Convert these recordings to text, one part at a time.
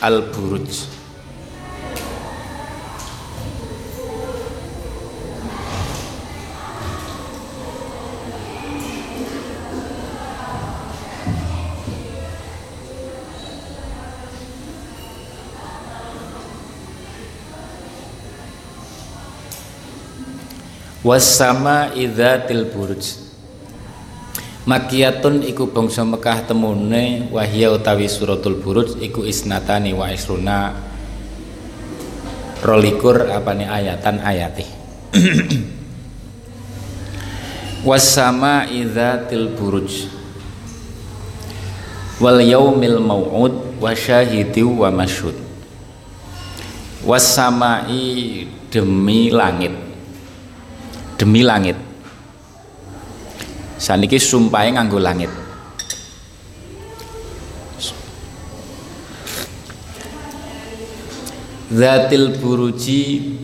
Al-Buruj Wasama idzatil buruj Makiyatun iku bangsa Mekah temune wahya utawi suratul buruj iku isnatani wa isruna. Rolikur apane ayatan ayati Wasama idzatil buruj. Wal yaumil mau'ud wa syahidi wa masyhud. Wasamai demi langit. Demi langit saniki sumpahe nganggo langit. Zatil buruji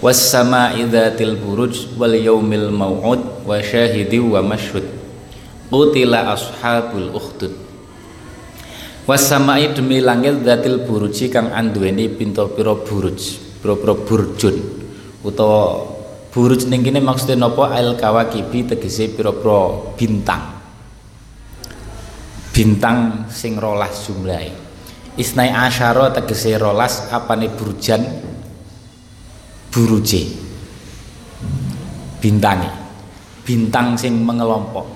was sama'i dzatil buruj wal yaumil mau'ud wa syahidi wa masyhud. Qutila ashabul ukhdud. Was sama'i demi langit dzatil buruji kang anduweni pira-pira buruj pira-pira burjun utawa buruj ning kene maksude napa? Al kawakibi tegese pira-pira bintang. Bintang sing rolas jumlahe. Isnai asyara tegese rolas apane burjan? Buruje. Bintange. Bintang sing mengelompok.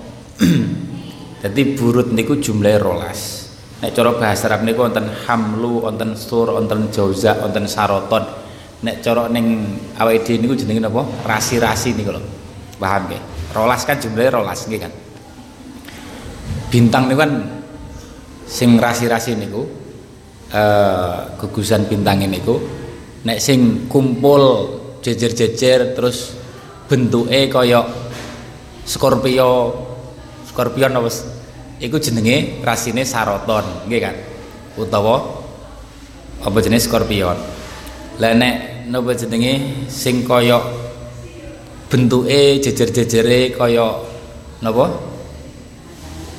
Jadi burut niku jumlahe rolas. Nek cara bahasa Arab niku wonten hamlu wonten sur wonten jauza wonten saroton nek cara ning awake dhewe niku jenenge napa? Rasi-rasi niku lho. Paham nggih? Rolas kan jumlahe rolas nggih kan. Bintang niku kan sing rasi-rasi niku eh gugusan bintang niku nek sing kumpul jejer-jejer terus bentuke kaya Scorpio Scorpion apa iku jenenge rasine saroton nggih kan utawa apa jenis Scorpion lah nek napa jenenge? Sing kaya bentuke jejer-jejere kaya napa?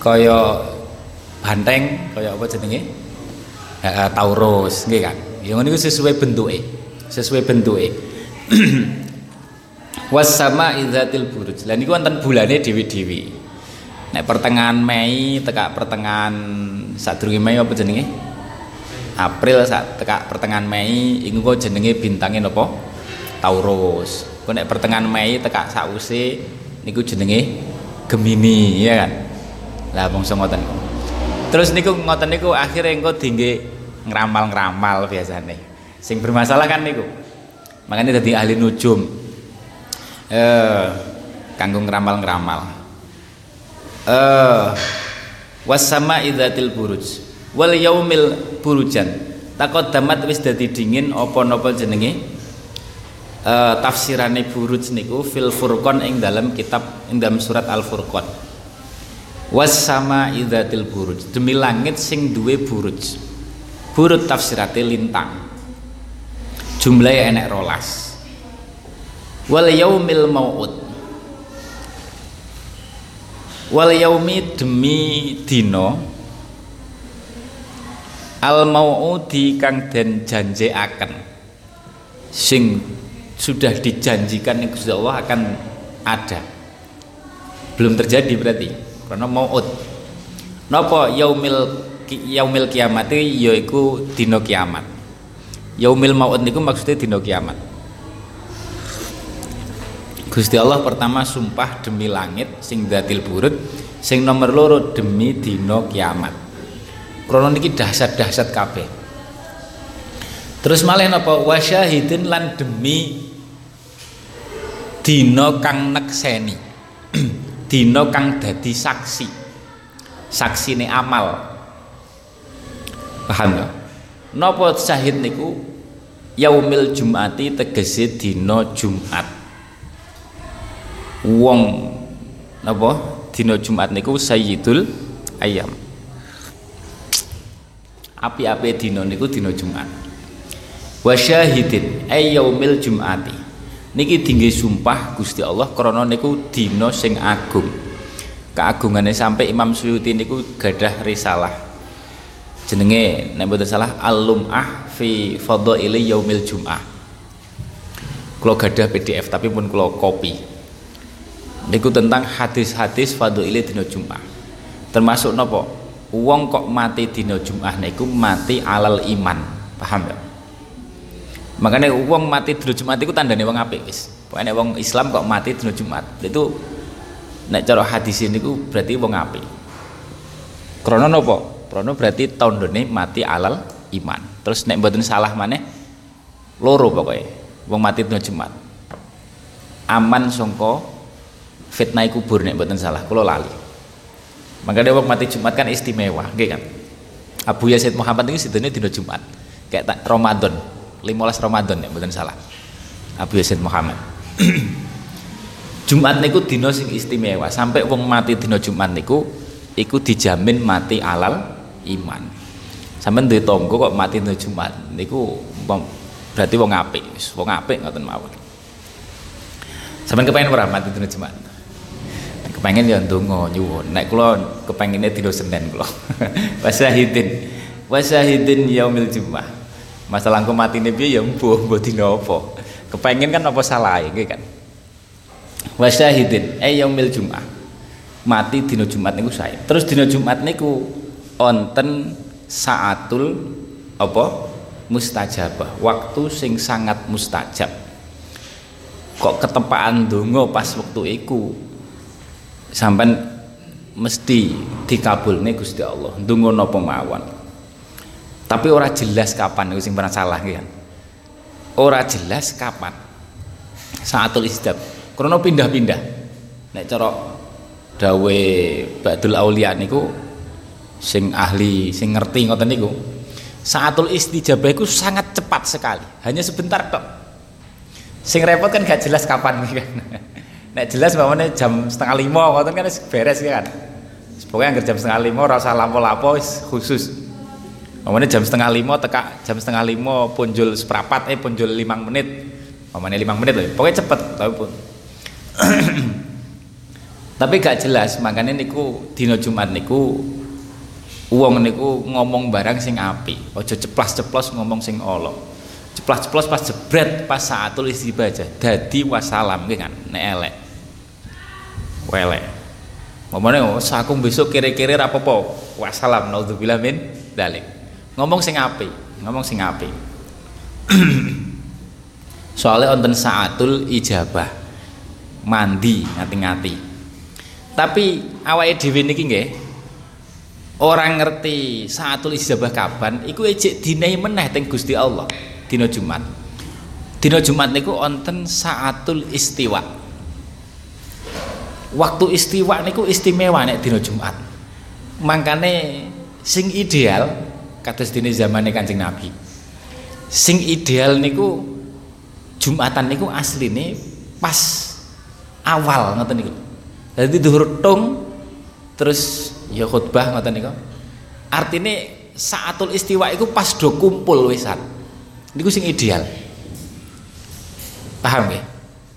Kaya banteng kaya apa jenenge? Heeh Taurus nggih kan ya iku sesuai bentuke sesuai bentuke. Was sama idzatil buruj. Lah niku wonten bulane dewi-dewi nek pertengahan Mei tekak pertengahan sadurunge Mei apa jenenge April saat teka pertengahan Mei iku kok jenenge bintange napa Taurus. Kok nek pertengahan Mei teka sause niku jenenge Gemini ya kan? Lah bangsa ngoten. Terus niku ngoten niku akhirnya engko dingge ngeramal-ngeramal biasane. Sing bermasalah kan niku. Makanya dadi ahli nujum. Eh kanggo ngeramal-ngeramal. Eh wasama idzatil buruj. Wal yaumil burujan damat wis dadi dingin apa napa jenenge? Uh, tafsirane buruj niku fil furqan ing dalam kitab ing dalam surat al furqan was sama idzatil buruj. Demi langit sing duwe buruj. Buruj tafsirate lintang. Jumlahnya enek rolas. Wal yaumil mau'ud. Wal yaumi demi dino al mau'udi kang den janjekaken sing sudah dijanjikan Gusti Allah akan ada. Belum terjadi berarti karena mau'ud. Napa yaumil yaumil kiamat yaiku dina kiamat. Yaumil mau'ud niku maksudnya dina kiamat. Gusti Allah pertama sumpah demi langit sing datil burut sing nomor loro demi dina kiamat krono niki dahsyat-dahsyat kabeh. Terus malah napa? Wasyahidin lan demi dina kang nekseni. Dina kang dadi saksi. Saksine amal. Paham gak napa syahid niku? Yaumil jumati tegese dina Jumat. Wong napa? Dina Jumat niku sayyidul ayam api-api dina niku dina Jumat. Wa syahidin ay yaumil jumati. Niki tinggi sumpah Gusti Allah krana niku dina sing agung. Keagungane sampai Imam Suyuti niku gadah risalah. Jenenge nek mboten salah Al-Lum'ah fi Fadhaili Yaumil Jum'ah. Kula gadah PDF tapi pun kula copy. Niku tentang hadis-hadis fadhaili dina Jum'ah. Termasuk napa wong kok mati dina Jum'ah niku mati alal iman. Paham ya? Makanya wong mati dina Jumat itu tandane wong apik wis. Pokoknya wong Islam kok mati dina Jumat itu nek cara hadis ini ku berarti wong apik. Krana napa krana berarti tandane mati alal iman. Terus nek mboten salah maneh loro pokoknya wong mati dina Jumat aman sangka fitnah kubur nek mboten salah kula lali makanya wong mati Jumat kan istimewa nggih kan? Abu Yazid Muhammad ini sidone dina Jumat. Kayak tak Ramadan 15 Ramadan ya mboten salah. Abu Yazid Muhammad. Jumat niku dina sing istimewa. Sampai wong mati dina Jumat niku iku dijamin mati alal iman. Sampean duwe tangga kok mati dina Jumat niku berarti wong apik wong apik ngoten mawon. Sampean kepengen ora mati dina Jumat kepengen ya ndonga nyuwun. Nek kula kepengine dina Senin kula. Wasahidin wasahidin yaumil Jumat masalah engko matine piye ya mbuh mbuh dina apa? Kepengen kan apa salah nggih kan? Wasyahidin. Eh yaumil jumat mati dina Jumat niku sae. Terus dina Jumat niku onten saatul apa? Mustajabah. Waktu sing sangat mustajab. Kok ketepaan donga pas waktu iku sampean mesti dikabulne Gusti Allah. Ndonga napa mawon tapi ora jelas kapan itu sing pernah salah kan ora jelas kapan. Saatul istijab krono pindah-pindah. Nek cara dawe Ba'dul Aulia niku sing ahli sing ngerti ngoten niku saatul istijabah itu sangat cepat sekali. Hanya sebentar tok. Sing repot kan gak jelas kapan kan nek jelas bapaknya jam setengah lima ngoten kan beres kan? Pokoknya jam setengah lima rasa lapo-lapo khusus. Mamane jam setengah lima teka jam setengah lima punjul seperapat eh punjul limang menit. Mamane limang menit loh pokoknya cepet tapi pun. Tapi gak jelas makanya niku dino Jumat niku uang niku ngomong barang sing api ojo ceplas-ceplos ngomong sing Allah ceplas-ceplos pas jebret pas saatul istibaja dadi wasalam kan? Nek elek welek. Mamane oh sakum besok kira-kira rapopo wasalam naudzubillah min dalik ngomong sing api ngomong sing api soalnya onten saatul ijabah. Mandi ngati-ngati. Tapi awake dhewe niki nggih orang ngerti saatul ijabah kapan iku ejek dinai meneh teng Gusti Allah dina Jumat. Dina Jumat niku onten saatul istiwa waktu istiwa niku istimewa nek dina Jumat. Makane sing ideal kados dene zamane Kanjeng Nabi. Sing ideal niku Jumatan niku asline pas awal ngoten niku. Dadi dhuwur tung terus ya khutbah ngoten niku. Artine saatul istiwa iku pas do kumpul wisan. Niku sing ideal. Paham nggih?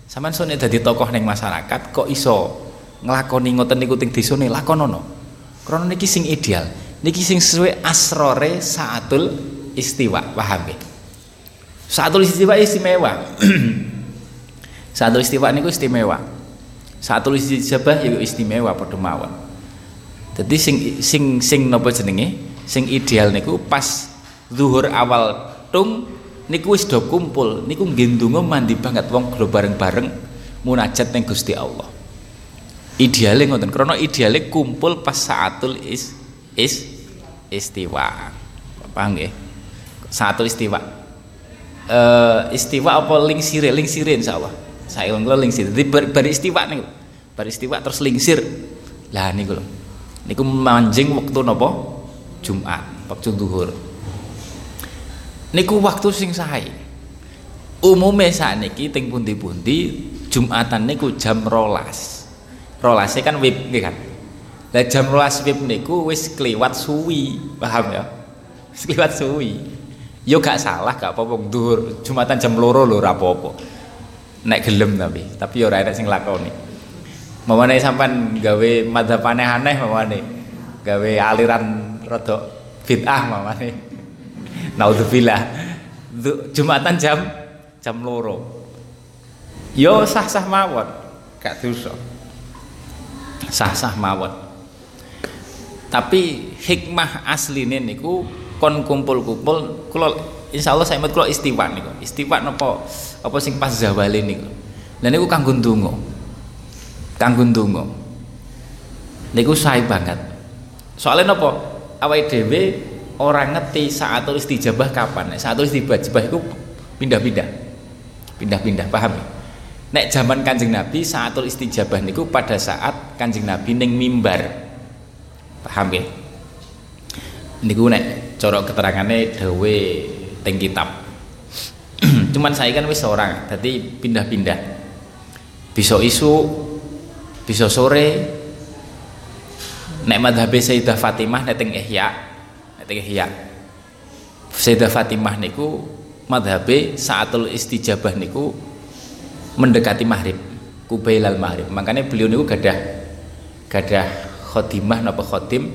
Sampean sone dadi tokoh ning masyarakat kok iso nglakoni ngoten niku teng desane lakonono krana niki sing ideal. Niki sing sesuai asrore saatul istiwa paham nggih saatul istiwa istimewa. Saatul istiwa niku istimewa. Saatul istijabah ya istimewa padha mawon. Dadi sing sing sing napa jenenge? Sing ideal niku pas zuhur awal tung niku wis do kumpul. Niku nggih ndonga mandi banget wong bareng-bareng munajat ning Gusti Allah ideale ngoten krana ideale kumpul pas saatul is is istiwa. Paham nggih? Satu istiwa. E, istiwa apa lingsire lingsire insyaallah. Saya kula lingsir. Jadi bar, bar istiwa niku bar istiwa terus lingsir. Lah niku lho. Niku manjing waktu napa? Jumat waktu zuhur niku waktu sing sae. Umume sakniki teng pundi-pundi Jumatan niku jam rolas rolase kan wib nggih kan? Lah jam rolas wib niku wis kliwat suwi paham ya? Wis suwi. Yo gak salah gak apa-apa dhuwur Jumatan jam loro lho ora apa-apa. Nek gelem tapi tapi ora enak sing lakoni. Mamane sampean gawe madzhab aneh-aneh mamane. Gawe aliran rada bid'ah mamane. Naudzubillah. Jumatan jam jam loro. Yo sah-sah mawon. Gak dosa sah-sah mawon. Tapi hikmah asline niku kon kumpul-kumpul kula insyaallah saya kula istiwa niku. Istiwa napa apa sing pas zawale niku. Lha niku kanggo ndonga. Kanggo ndonga. Niku sae banget. Soalnya napa awake dhewe orang ngerti saat istijabah kapan. Saat istijabah itu pindah-pindah. Pindah-pindah paham ya? Nek zaman kanjeng Nabi saatul istijabah niku pada saat kanjeng Nabi ning mimbar. Paham ya niku nek corok keterangane dawe teng kitab. Cuman saya kan wis seorang jadi pindah-pindah. Bisa isu bisa sore nek madhabe Sayyidah Fatimah nek teng Ihya nek teng Ihya. Sayyidah Fatimah niku madhabe saatul istijabah niku mendekati maghrib kubailal maghrib. Makanya beliau niku gadah gadah khotimah napa khotim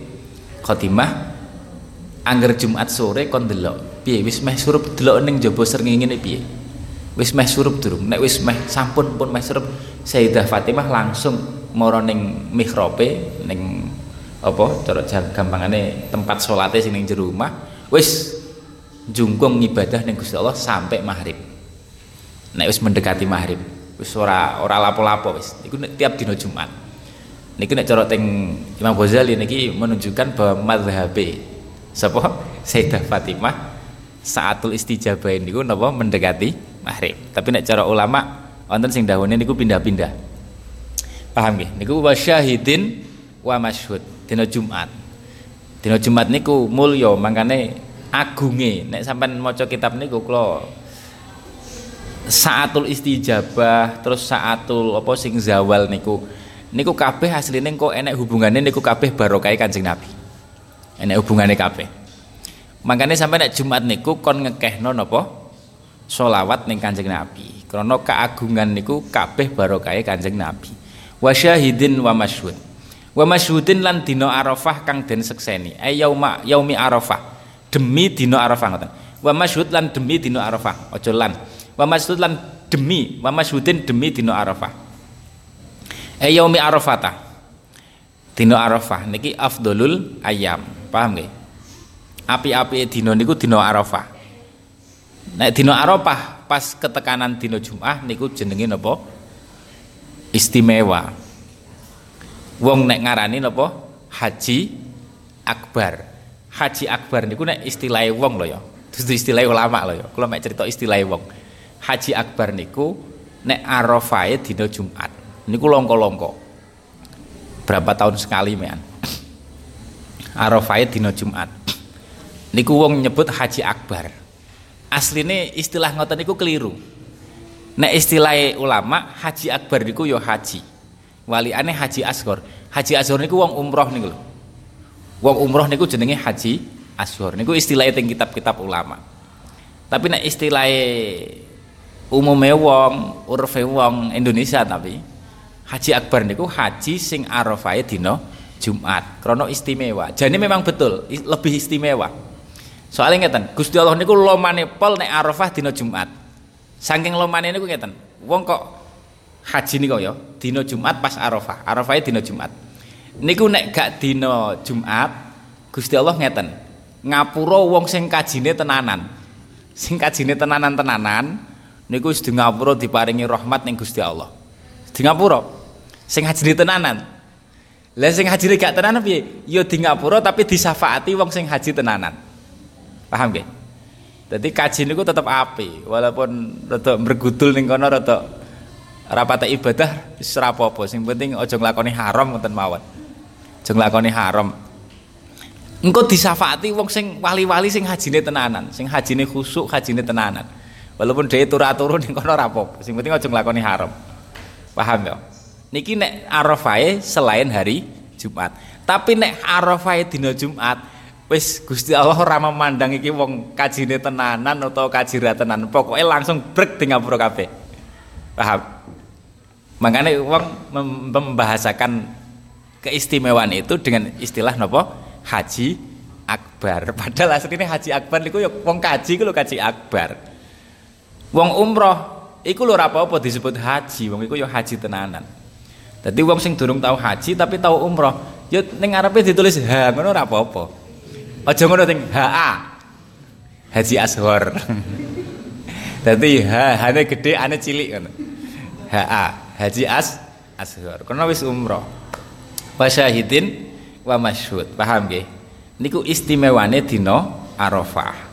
khotimah angger Jumat sore kon delok. Piye wis meh surup delok ning jaba srengenge ngene piye? Wis meh surup durung. Nek wis meh sampun pun meh surup Sayyidah Fatimah langsung mara ning mihrabe ning apa cara gampangane tempat salate sing ning jero omah wis jungkung ibadah ning Gusti Allah sampai maghrib nek wis mendekati maghrib wis ora ora lapo-lapo wis. Iku tiap dina Jumat. Niki nek cara teng Imam Ghazali niki menunjukkan bahwa mazhabe sapa? Sayyidah Fatimah saatul istijabah niku napa mendekati maghrib. Tapi nek cara ulama wonten sing dahune niku pindah-pindah. Paham nggih? Niku wa syahidin wa masyhud. Dina Jumat. Dina Jumat niku mulya mangkane agunge nek sampean maca kitab niku kula saatul istijabah terus saatul apa sing zawal niku. Niku kabeh asline kok enek hubungannya niku kabeh barokah Kanjeng Nabi. Enek hubungannya kabeh. Makanya sampai nek Jumat niku kon ngekehno napa? Solawat ning Kanjeng Nabi. Krana keagungan niku kabeh barokah Kanjeng Nabi. Wa syahidin wa masyhud. Wa masyhudin lan dina Arafah kang den sekseni. Ay yauma yaumi Arafah. Demi dina Arafah ngoten. Wa masyhud lan demi dina Arafah. Aja lan wa lan demi wa masjudin demi dino Arafah. Eh yaumi Arafata. Dino Arafah niki afdolul ayam paham nggih? Api-api dino niku dino Arafah. Nek dino Arafah pas ketekanan dino Jumat niku jenenge napa? Istimewa. Wong nek ngarani napa? Haji akbar. Haji akbar niku nek istilah wong lho ya. Itu istilah ulama lho ya. Kula mek cerita istilah wong Haji Akbar niku nek Arafahe dina Jumat. Niku longko-longko. Berapa tahun sekali mean. Arafahe dina Jumat. Niku wong nyebut Haji Akbar. Asline istilah ngoten niku keliru. Nek istilah ulama Haji Akbar niku yo ya haji. Waliane Haji Asghar. Haji Asghar niku wong umroh niku lho. Wong umroh niku jenenge Haji Asghar. Niku istilahnya teng kitab-kitab ulama. Tapi nek istilahnya umume wong urfe wong Indonesia tapi Haji Akbar niku haji sing Arafah dina Jumat krono istimewa. Jadi memang betul lebih istimewa. Soalnya ngeten Gusti Allah niku lomane pol nek Arafah dina Jumat. Saking lomane niku ngeten wong kok haji niku ya dina Jumat pas Arafah Arafah dina Jumat. Niku nek gak dina Jumat Gusti Allah ngeten ngapura wong sing kajine tenanan. Sing kajine tenanan-tenanan niku wis di ngapura diparingi rahmat ning Gusti Allah. Di ngapura sing hajine tenanan. Lah sing hajine gak tenanan piye? Ya di ngapura tapi disafaati wong sing haji tenanan. Paham nggih? Dadi kaji niku tetep api, walaupun rada mergudul ning kono rada rapat ibadah wis apa-apa, sing penting aja nglakoni haram ngoten mawon. Aja nglakoni haram. engko disafati wong sing wali-wali sing hajine tenanan, sing hajine khusuk, hajine tenanan. Walaupun dia turu-turu ning kono ora apa sing penting aja nglakoni haram. Paham ya? Niki nek Arafah selain hari Jumat. Tapi nek Arafah dina Jumat, wis Gusti Allah ora memandang iki wong kajine tenanan atau kaji tenanan. Pokoknya langsung brek di ngapura kabeh. Paham? Makanya wong membahasakan keistimewaan itu dengan istilah nopo haji akbar. Padahal aslinya haji akbar niku ya wong kaji lho kaji akbar. Wong umroh iku lho ora apa-apa disebut haji, wong iku ya haji tenanan. Dadi wong sing durung tahu haji tapi tahu umroh, ya ning ngarepe ditulis ha ngono ora apa-apa. Aja ngono ting HA. Haji Ashor. Dadi ha hane gede ane cilik ngono. HA, Haji As Ashor. Karena wis umroh. Wa syahidin wa masyhud. Paham nggih? Niku istimewane dina Arafah.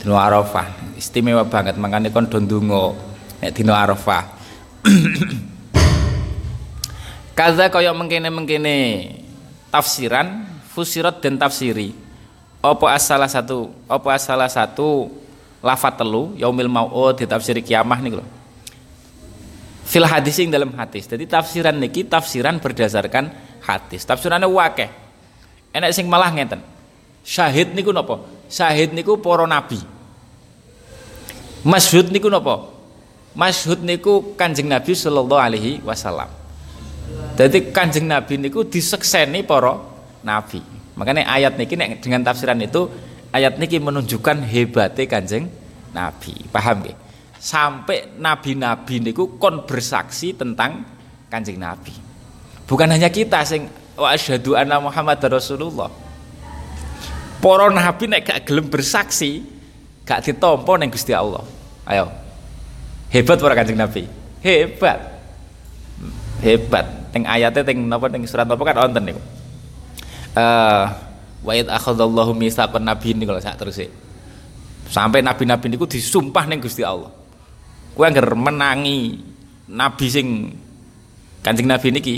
Dino Arafah istimewa banget makanya kon do ndonga nek dina Arafah. Kaza kaya mengkene-mengkene tafsiran fusirat dan tafsiri. Apa asalah satu apa asalah satu lafat telu yaumil mau'ud ditafsiri kiamah niku lho. Fil hadis dalam hadis. Jadi tafsiran niki tafsiran berdasarkan hadis. Tafsirannya wakeh. Enak sing malah ngeten. Syahid niku napa? Syahid niku para nabi. Masyhud niku napa? Masyhud niku Kanjeng Nabi sallallahu alaihi wasallam. Jadi Kanjeng Nabi niku disekseni para nabi. Makanya ayat niki dengan tafsiran itu ayat niki menunjukkan hebatnya Kanjeng Nabi. Paham nggih? Sampai nabi-nabi niku kon bersaksi tentang Kanjeng Nabi. Bukan hanya kita sing wa asyhadu anna Muhammad Rasulullah Para nabi nek gak gelem bersaksi, gak ditampa ning Gusti Allah. Ayo. Hebat para Kanjeng Nabi. Hebat. Hebat. Teng ayatnya teng napa teng surat napa kan wonten niku. Eh wa id akhadallahu mitsaqan nabi niku sak terus Sampai nabi-nabi niku disumpah ning Gusti Allah. Kowe anggar menangi nabi sing Kanjeng Nabi niki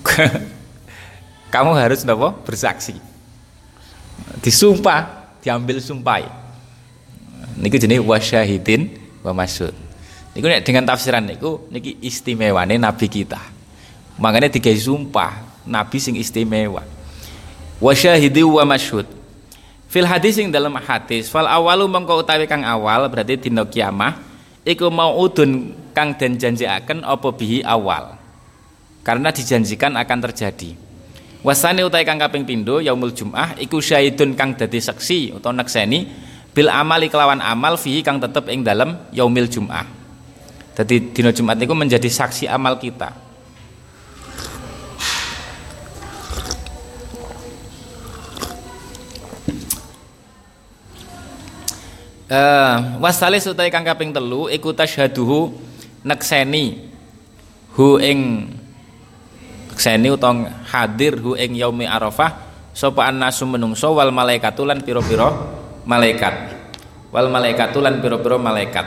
kamu harus napa bersaksi disumpah diambil sumpah. Niku jenis wasyahidin wa masyud niku dengan tafsiran niku niki istimewane nabi kita. Makanya tiga sumpah nabi sing istimewa. Wasyahidi wa masyud fil hadis sing dalam hadis fal awalu mengko utawi kang awal berarti dina kiamah iku mau udun kang den janjiaken apa bihi awal. Karena dijanjikan akan terjadi Wasani utai kang kaping pindho yaumul jum'ah iku syahidun kang dadi saksi utawa nekseni bil amali kelawan amal fihi kang tetep ing dalam yaumil jum'ah. Dadi dina Jumat niku menjadi saksi amal kita. Uh, wasalis utai kang kaping telu iku tasyaduhu nekseni hu ing seni utang hadir hu ing yaumi arafah sapa annasu menungso wal malaikatu lan pira-pira malaikat. Wal malaikatu lan pira-pira malaikat.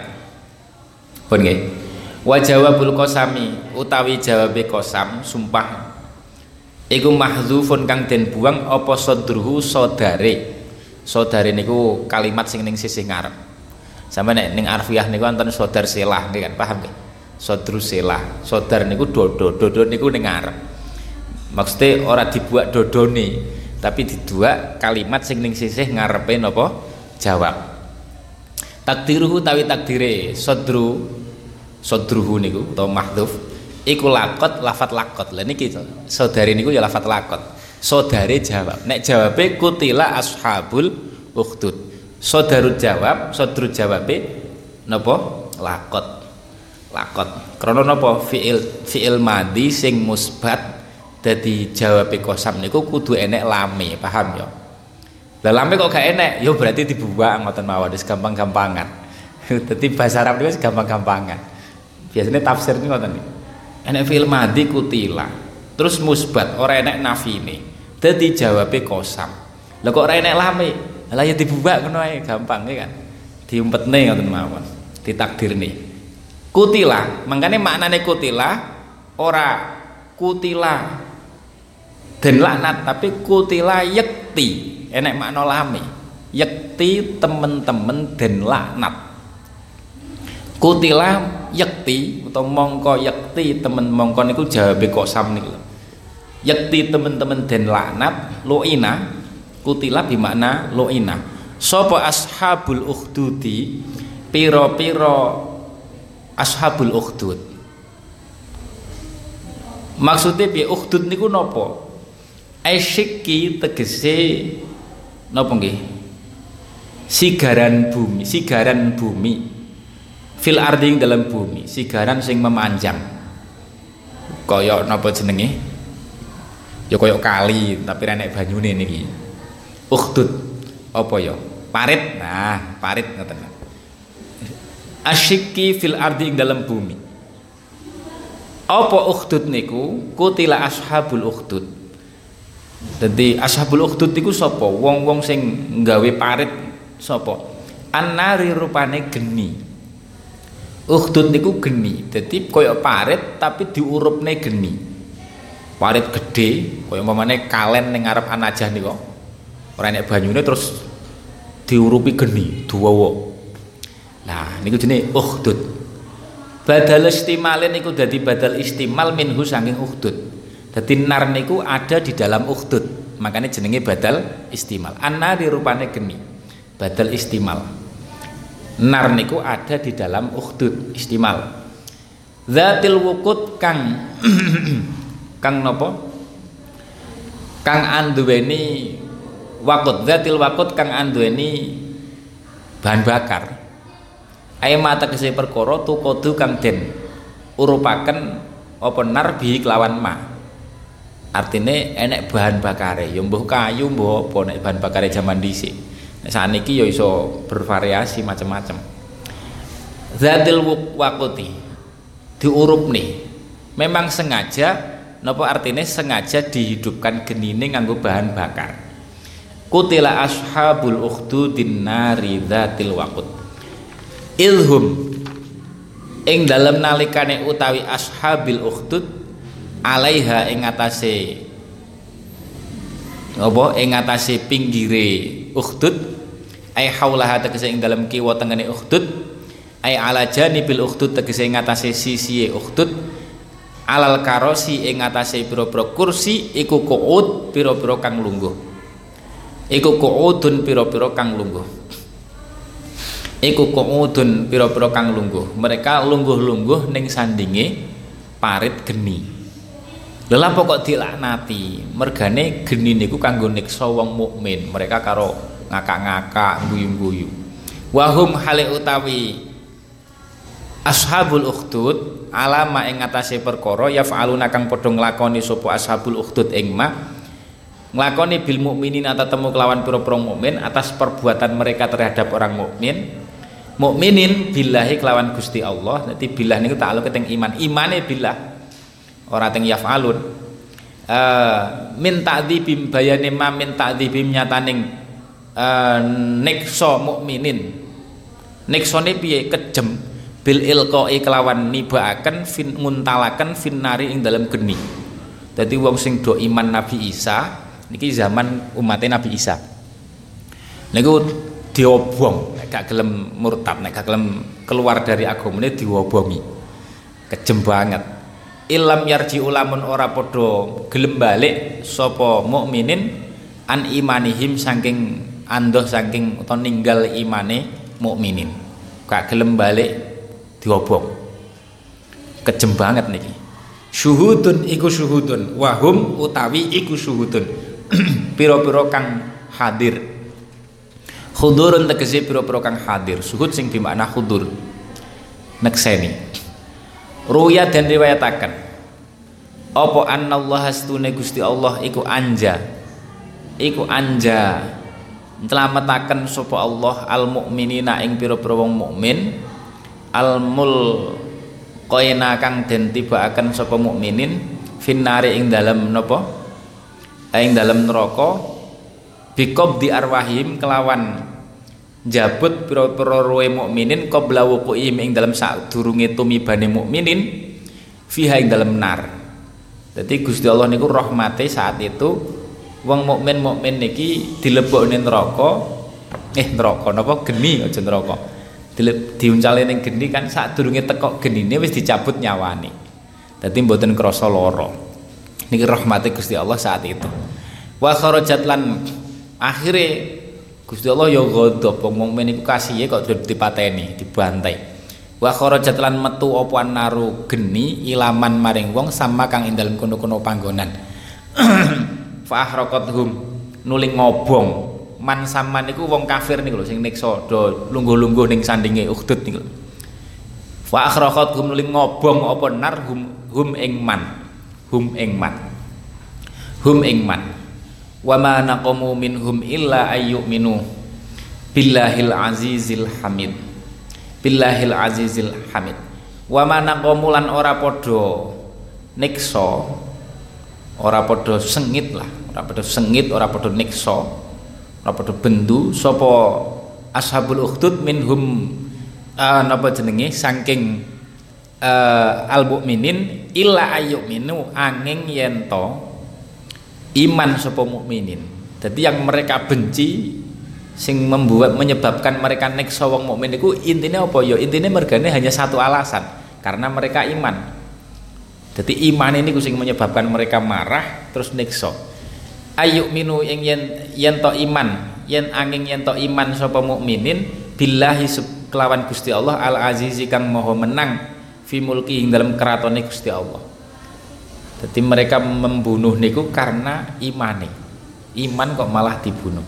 Pun nggih. Wa jawabul utawi jawabe qasam sumpah. Iku mahdzufun kang den buang apa sadruhu sodare sodare niku kalimat sing ning sisih ngarep. Sampe nek ning arfiah niku wonten sodar selah nggih kan? Paham nggih? Sodru selah. Sodar niku dodo dodo niku ning ngarep maksudnya orang dibuat dodone tapi dibuat kalimat sing ning sisih ngarepe napa jawab. Takdiruhu tawi takdire sodru sodruhu niku atau mahdhuf iku lakot lafat lakot. Lha niki saudari niku ya lafat lakot. Saudare jawab. Nek jawabe kutila ashabul ukhdud. Saudaru jawab sodru jawabe napa lakot. Lakot. Krana napa fiil fiil madi sing musbat jadi jawab kosam niku kudu enek lame paham ya? Lah lame kok gak enek? Ya berarti dibuang ngoten mawon wis gampang-gampangan. Dadi bahasa Arab niku gampang-gampangan. Biasanya tafsir ini ngoten enek fil madi kutila terus musbat ora enek nafine. Dadi jawab kosam. Lah kok ora enek lame? Lah ya dibuang ngono ae gampang ya kan? Diumpetne ngoten mawon ditakdirne. Kutila makanya maknane kutila ora kutila den laknat tapi kutila yakti enek makna lame yakti temen-temen den laknat. Kutila yakti atau mongko yakti temen mongko niku jawabe kok sam niku yakti temen-temen den laknat loina kutila bimakna loina sapa ashabul ukhdudi? Piro-piro ashabul ukhdud? Maksudnya piye? Ukhdud niku napa Aisyiki tegese napa nggih? Sigaran bumi sigaran bumi. Fil ardi dalam bumi sigaran sing memanjang. Kaya napa jenenge? Ya kaya kali tapi renek banyune niki. Ukhdud apa ya? Parit. Nah parit ngoten. Asyiki fil ardi dalam bumi. Apa ukhdud niku? Kutila ashabul ukhdud jadi ashabul ukhdud iku sapa? Wong-wong sing nggawe parit sapa? Annari rupane geni. Ukhdud niku geni. Dadi kaya parit tapi diurupne geni. Parit gede kaya umpamane kalen ning ngarep anajah niku. Ora enek banyune terus diurupi geni, duwawa. Nah, niku jenenge ukhdud. Badal istimalin niku dadi badal istimal minhu saking ukhdud. Jadi nar niku ada di dalam ukhdud. Makanya jenenge badal istimal. Anna di rupane geni. Badal istimal. Nar niku ada di dalam ukhdud istimal. Zatil wukut kang kang nopo? Kang anduweni wakut zatil wakut kang anduweni bahan bakar. Ayo mata kese perkara tukodu kang den urupaken apa nar bi kelawan ma artinya enek bahan bakare. Ya mbuh kayu mbuh apa? Nek bahan bakare zaman dhisik. Nek saniki ya iso bervariasi macam-macam zatil waqti diurup nih. Memang sengaja napa artinya sengaja dihidupkan genine nganggo bahan bakar. Kutila ashabul ukhdudin nari zatil waqt ilhum. Ing dalam nalikane utawi ashabil ukhdud alaiha ing atase. Apa? Ing atase pinggire ukhdud. Ai haulaha tegese ing dalem kiwa tengene ukhdud. Ai ala janibil ukhdud tegese ing atase sisi ukhdud. Alal karosi ing atase pira-pira kursi iku qu'ud pira-pira kang lungguh. Iku qu'udun pira-pira kang lungguh. Iku qu'udun pira-pira kang lungguh. Mereka lungguh-lungguh ning sandinge parit geni Lelah pokok dilaknati, mergane geni niku kanggo niksa wong mukmin. Mereka karo ngakak-ngakak, guyu-guyu. Wahum hale utawi ashabul ukhdud alama ing ngatasé perkara yaf'aluna kang padha nglakoni sapa ashabul ukhdud ing ma nglakoni bil mukminin temu kelawan pira-pira mukmin atas perbuatan mereka terhadap orang mukmin mukminin billahi kelawan Gusti Allah nanti billah niku takluk keteng iman imane billah ora teng yafalun. Uh, min ta'dzibim bayane ma min ta'dzibim nyataning uh, nekso mukminin. Neksone piye? Kejem. Bil ilqai kelawan nibaaken fin nguntalaken finnari ing dalam geni. Dadi wong sing do iman Nabi Isa niki zaman umatnya Nabi Isa. Niku diobong gak gelem murtad nek gak gelem keluar dari agamane diobongi. Kejem banget ilam yarji ulamun ora podo gelem balik sapa mukminin an imanihim saking andoh saking utawa ninggal imane mukminin. Gak gelem balik diobong. Kejem banget niki. Syuhudun iku syuhudun wahum utawi iku syuhudun. Piro-piro kang hadir. Khudurun tegese piro-piro kang hadir. Syuhud sing dimakna khudur. Nekseni Ruya dan riwayatakan apa Allah astune Gusti Allah iku anja? Iku anja. Telametaken sapa Allah al mukminina ing pira-pira wong mukmin al mul koina kang den tibakaken sapa mukminin finnari ing dalem napa? Ing dalem neraka bikob di arwahim kelawan jabut pira-pira roe mukminin qabla wuqu'ihim ing dalam sadurunge tumibane mukminin fiha ing dalam nar. Jadi Gusti Allah niku rahmate saat itu wong mukmin mukmin niki dilebokne neraka. Eh neraka napa? Geni aja neraka. Diuncale ning geni kan sadurunge teko genine wis dicabut nyawane. Dadi mboten krasa lara. Niki rahmate Gusti Allah saat itu. Wa kharajat lan akhire Gusti Allah ya ghadab wong mukmin iku kasihe kok dipateni dibantai. Wa kharajat lan metu apa naru geni ilaman maring wong sama kang ing dalem kono-kono panggonan. Fa ahraqathum nuling ngobong. Man saman niku wong kafir niku lho sing niksa do lungguh-lungguh ning sandinge Uhdud niku fa akhraqat hum ling ngobong apa nar hum hum ing man. Hum ing man. Hum ing man wa ma naqamu minhum illa ayyuminu. Billahil azizil hamid. Billahil azizil hamid. Wa ma naqamu lan ora padha niksa. Ora padha sengit lah. Ora padha sengit ora padha niksa. Napa bendu. Sapa ashabul ukhdud minhum uh, napa jenenge? Saking uh, al mukminin illa ayyuminu angin yen to iman sapa mukminin. Jadi yang mereka benci sing membuat menyebabkan mereka nekso wong mukmin itu intinya apa ya? Intinya mergane hanya satu alasan karena mereka iman. Jadi iman ini sing menyebabkan mereka marah terus nekso ayuk minu yang yen yen to iman yen angin yen to iman sapa mukminin billahi kelawan Gusti Allah al azizi kang maha menang fi mulki ing dalam keratone Gusti Allah jadi mereka membunuh niku karena imane. Iman kok malah dibunuh.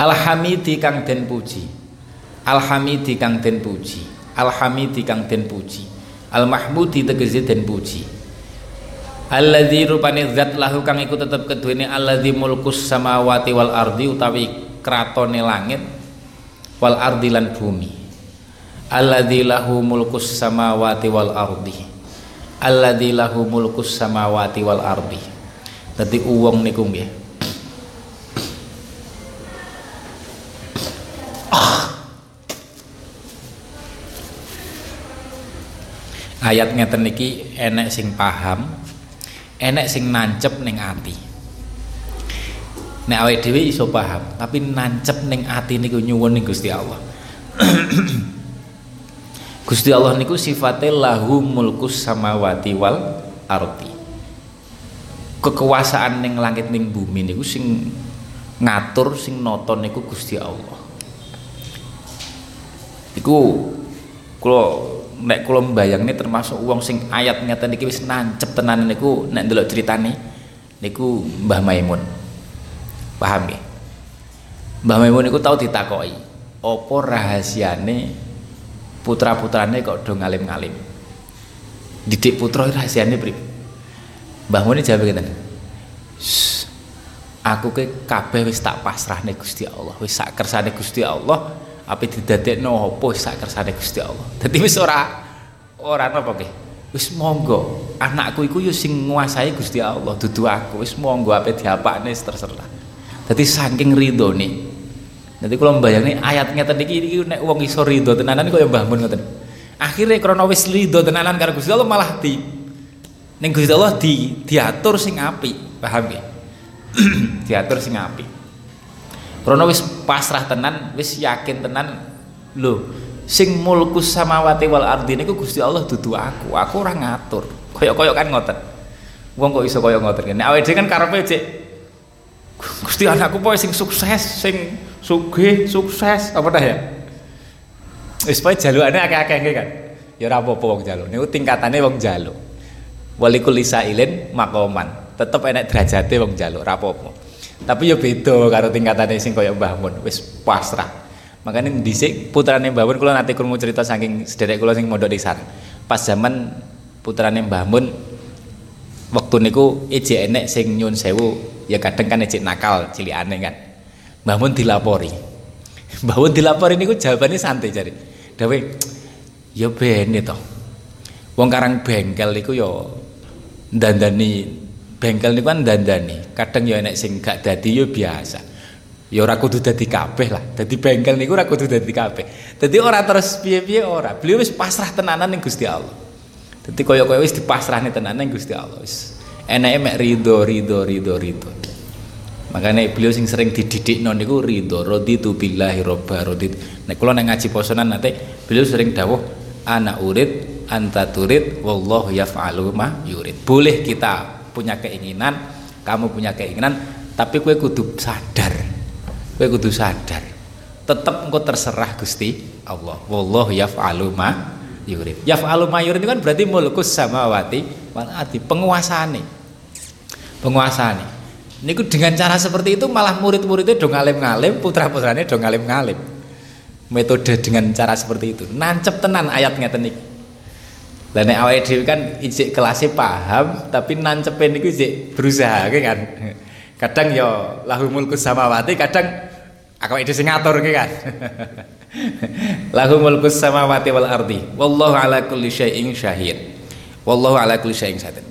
Alhamidi kang den puji. Alhamidi kang den puji. Alhamidi kang den puji. Al mahmudi tegese den puji. Alladzi rupane zat lahu kang iku tetep keduwene alladzi mulkus samawati wal ardi utawi kratone langit wal ardi lan bumi. Alladzi lahu mulkus samawati wal ardi alladzi lahu mulkus samawati wal ardi. Dadi uwong niku nggih. Ayat ngeten niki enek sing paham enek sing nancep ning ati. Nek awake dhewe iso paham tapi nancep ning ati niku nyuwun ning Gusti Allah Gusti Allah niku sifatnya lahu mulkus samawati wal arti kekuasaan ning langit ning bumi niku sing ngatur sing noton niku Gusti Allah iku kula nek kula mbayangne termasuk wong sing ayat ngeten iki wis nancep tenan niku nek ndelok critane niku Mbah Maimun. Paham ya? Mbah Maimun niku tau ditakoki, apa rahasiane putra-putrane kok do ngalim-ngalim? Didik putra rahasiane priye? Mbah Mun jawab ngeten. Aku ke kabeh wis tak pasrahne Gusti Allah, wis sak kersane Gusti Allah apa didadekno apa sak kersane Gusti Allah. Dadi wis ora ora napa nggih. Wis monggo, anakku iku yo sing nguasai Gusti Allah, dudu aku. Wis monggo ape diapakne terserah. Dadi saking ridhone. Dadi kula mbayangne ayat ngeten iki iki nek wong iso ridho tenanan kaya Mbah Mun ngoten. Akhire krana wis ridho tenanan karo Gusti Allah malah di ning Gusti Allah di diatur sing apik, paham nggih? diatur sing apik. Krono wis pasrah tenan, wis yakin tenan lho. Sing mulkus samawati wal ardi niku Gusti Allah dudu aku. Aku ora ngatur. Koyok-koyok kan ngoten. Wong kok iso koyok ngoten Nek awake kan karepe cek Gusti anakku pokoke sing sukses, sing sugih, sukses apa dah ya? Wis pokoke jalukane akeh-akeh kan. Ya ora apa-apa wong jaluk. Niku tingkatane wong jaluk. Walikul lisailin makoman. Tetep enek derajate wong jaluk, ora apa-apa tapi ya beda karo tingkatane sing kaya Mbah Mun wis pasrah makanya dhisik putrane Mbah Mun kula nate krungu cerita saking sederek kula sing mondok di pas zaman putrane Mbah Mun waktu niku ejek enek sing nyun sewu ya kadang kan ejek nakal cilikane kan Mbah Mun dilapori. Mbah Mun dilapori niku jawabane santai jare dawe ya ben to wong karang bengkel niku ya dandani bengkel niku kan dandani kadang ya enek sing gak dadi ya biasa. Ya ora kudu dadi kabeh lah. Dadi bengkel niku ora kudu dadi kabeh. Dadi ora terus piye-piye ora. Beliau wis pasrah tenanan ning Gusti Allah. Dadi kaya-kaya wis dipasrahne tenanan ning Gusti Allah. Wis enake mek ridho ridho ridho ridho makanya beliau sing sering dididik non niku ridho raditu billahi robba raditu nek kula nek ngaji posonan nanti beliau sering dawuh ana urid anta turid wallahu yaf'alu ma yurid. Boleh kita punya keinginan kamu punya keinginan tapi kue kudu sadar. Kue kudu sadar. Tetap engkau terserah Gusti Allah. Wallahu yaf'alu ma yurid. Yaf'alu ma yurid itu kan berarti mulkus samawati wal ardi. Penguasane. Penguasane Niku dengan cara seperti itu malah murid-muridnya dong ngalim-ngalim, putra-putranya dong ngalim-ngalim. Metode dengan cara seperti itu. Nancep tenan ayatnya tenik. Dan nek awake dhewe kan ijik kelasnya paham, tapi nancepin niku ijik berusaha kan. Kadang yo ya lahu mulku samawati, kadang aku itu sing ngatur kan. lahu mulku samawati wal ardi. Wallahu ala kulli syai'in syahid. Wallahu ala kulli syai'in syahid.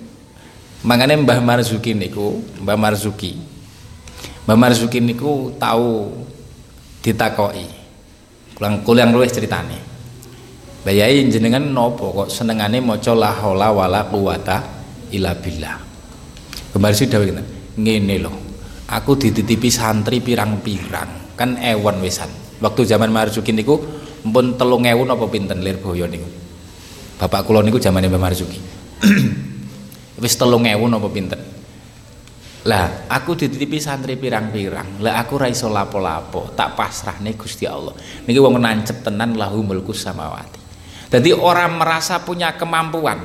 Makanya Mbah Marzuki niku, Mbah Marzuki. Mbah Marzuki niku tahu ditakoi. Kulang kulang luwih ceritane. Bayai jenengan nopo kok senengane maca la haula wala quwata illa billah. Kemarin sih dawuh ngene, lho. Aku dititipi santri pirang-pirang, kan ewan wisan. Waktu zaman Marzuki niku mpun 3000 napa pinten Lirboyo niku. Bapak kula niku zamane Mbah Marzuki. wis telung ewu napa pinten lah aku dititipi santri pirang-pirang. Lah aku ra iso lapo-lapo. Tak pasrahne Gusti Allah. Niki wong nancep tenan lahu mulku samawati. Jadi orang merasa punya kemampuan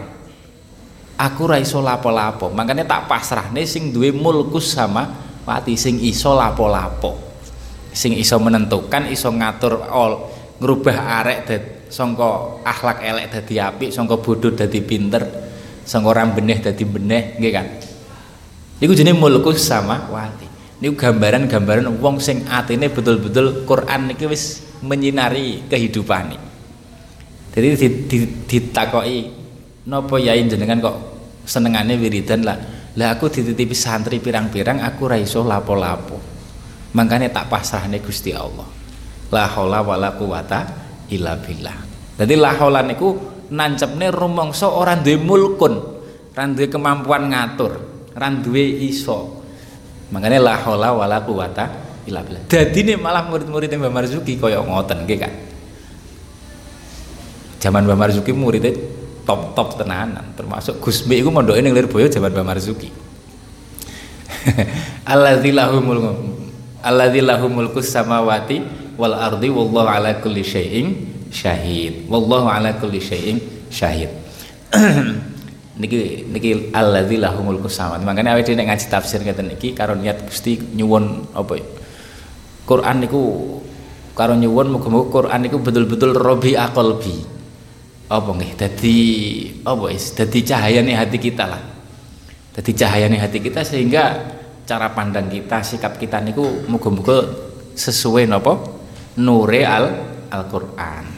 aku ra iso lapo-lapo. Makanya tak pasrahne sing duwe mulku samawati sing iso lapo-lapo. Sing iso menentukan iso ngatur all ngerubah arek songko akhlak elek dadi apik songko bodoh dadi pinter Sengorang benih dadi benih nggih kan? Niku jenenge sama wati. Niku gambaran-gambaran wong sing atine betul-betul Quran niki wis menyinari kehidupan jadi ditakoki napa yai jenengan kok senengane wiridan lah? Lah aku dititipi santri pirang-pirang aku ra iso lapo-lapo. Makanya tak pasrahne Gusti Allah. La haula wala quwata illa billah. Jadi la haula niku nancepne rumangsa ora duwe mulkun, ora duwe kemampuan ngatur, ora duwe iso. Makanya la haula wala quwata illa billah. Malah murid-murid Mbah Marzuki kaya ngoten nggih kan. Zaman Mbah Marzuki muridnya top-top tenanan, termasuk Gus Mi iku mondoke ning Lirboyo zaman Mbah Marzuki. Alladzi lahu mulku alladzi lahu mulku samawati wal ardi wallahu ala kulli syai'in syahid. Wallahu ala kulli syai'in syahid. Niki niki alladzi lahu mulku samawati. Makanya awake nek ngaji tafsir ngeten niki karo niat Gusti nyuwun apa ya? Quran niku karo nyuwun muga-muga Quran niku betul-betul robi aqalbi apa nggih? Dadi apa is dadi cahayane hati kita lah. Dadi cahayane hati kita sehingga cara pandang kita sikap kita niku muga-muga sesuai napa? Nure al Al-Qur'an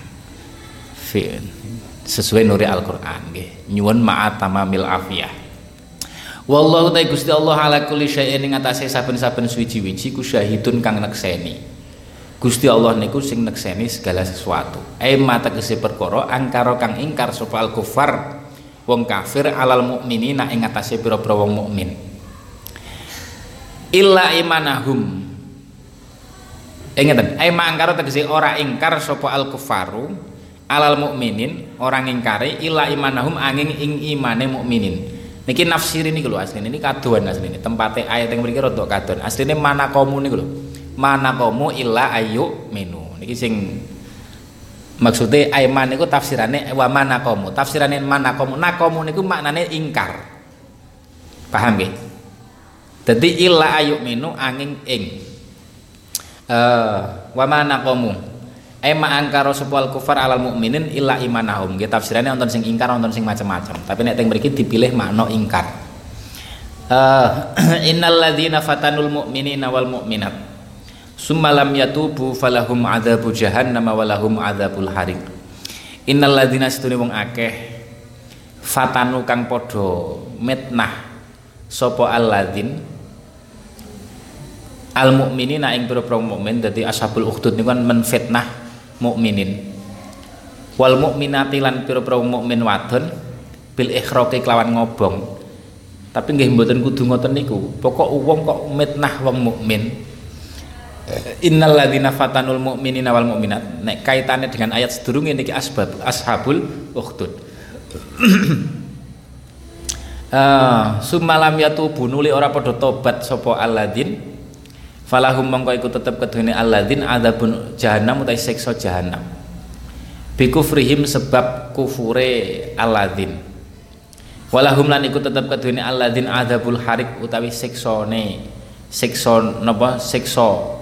fi'il sesuai nuri Al-Qur'an nggih. Nyuwun ma'at tamamil afiyah. Wallahu ta Gusti Allah ala kulli syai'in ing atase saben-saben suwiji-wiji ku syahidun kang nekseni. Gusti Allah niku sing nekseni segala sesuatu. Ai mata kese perkara angkara kang ingkar sapa al kufar wong kafir alal mukminina ing atase pira-pira wong mukmin. Illa imanahum. Ingatan, ai mangkaro tegese ora ingkar sapa al kufaru alal mukminin orang ingkari ila imanahum angin ing imane mukminin. Niki nafsir ini lho asline ini kaduan asline. Tempatnya ayat yang mriki rada kaduan asline mana kamu niku lho. Mana kamu illa ayu minu. Niki sing maksudnya aiman niku tafsirane wa mana kamu tafsirane mana kamu nakomu niku maknane ingkar. Paham nggih? Dadi illa ayu minu angin ing. Uh, wa mana kamu ema angkaro sepal kufar alal mukminin illa imanahum. Nggih tafsirane wonten sing ingkar wonten sing macam-macam. Tapi nek teng mriki dipilih makna ingkar. Uh, innal ladzina fatanul mu'minina wal mu'minat. Summa lam yatubu falahum adzabu jahannam walahum adzabul harik innal ladzina setune wong akeh fatanu kang padha mitnah sapa alladzin? Al mukminina ing pira-pira mukmin dadi ashabul ukhdud niku kan menfitnah mukminin wal mukminati lan pira-pira mukmin wadon bil ikhraqi kelawan ngobong Tapi nggih mboten kudu ngoten niku. Pokok wong kok mitnah wong mukmin. Innal ladzina fatanul mu'minina wal mu'minat. Nek kaitannya dengan ayat sedurunge niki asbab ashabul ukhdud. Uh, sumalam yatubu nuli ora padha tobat sapa alladzin falahum mongko iku tetep kedune alladzin adzabun jahannam utawi siksa jahannam. Bikufrihim sebab kufure alladzin. Walahum lan iku tetep kedune alladzin adzabul harik utawi siksane. Siksa napa? Siksa.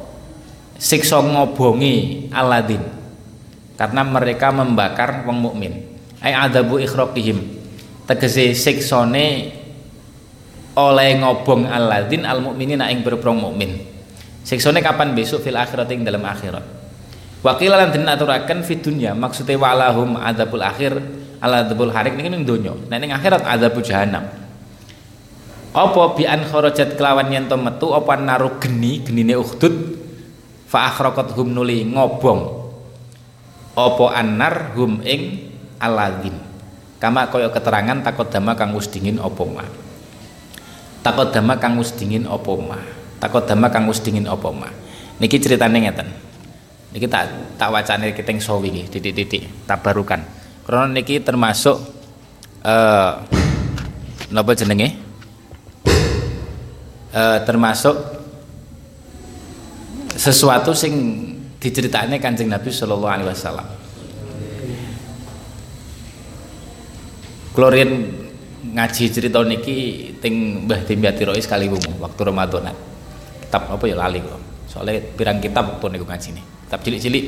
Siksa ngobongi alladzin. Karena mereka membakar wong mukmin. Ai adzabu ikhraqihim. Tegese siksane oleh ngobong alladzin al mukminina ing berpro mukmin siksane kapan besok fil akhirat ing dalam akhirat? Wakil lan den aturaken fi dunya maksude walahum adzabul akhir adzabul harik niki ning donya. Nek ning akhirat adzabul jahannam. Apa bi an kharajat kelawan yen to metu apa naru geni genine ukhdud? Fa akhraqat hum nuli ngobong. Apa annar hum ing alladzin kama kaya keterangan takut dama kang wis dingin apa mah takut dama kang wis dingin apa mah takut dama kang wis dingin apa mah niki ceritane ngeten. Niki tak tak wacane kiteng sawi iki titik-titik tabarukan karena niki termasuk eh napa jenenge? Uh, termasuk sesuatu sing diceritane Kanjeng Nabi sallallahu alaihi wasallam. Klorin ngaji cerita niki ting Mbah Dimyati Rois sekali wumu waktu Ramadan. Kitab apa ya lali kok. Soalnya pirang kitab waktu niku ngaji nih. Kitab cilik-cilik.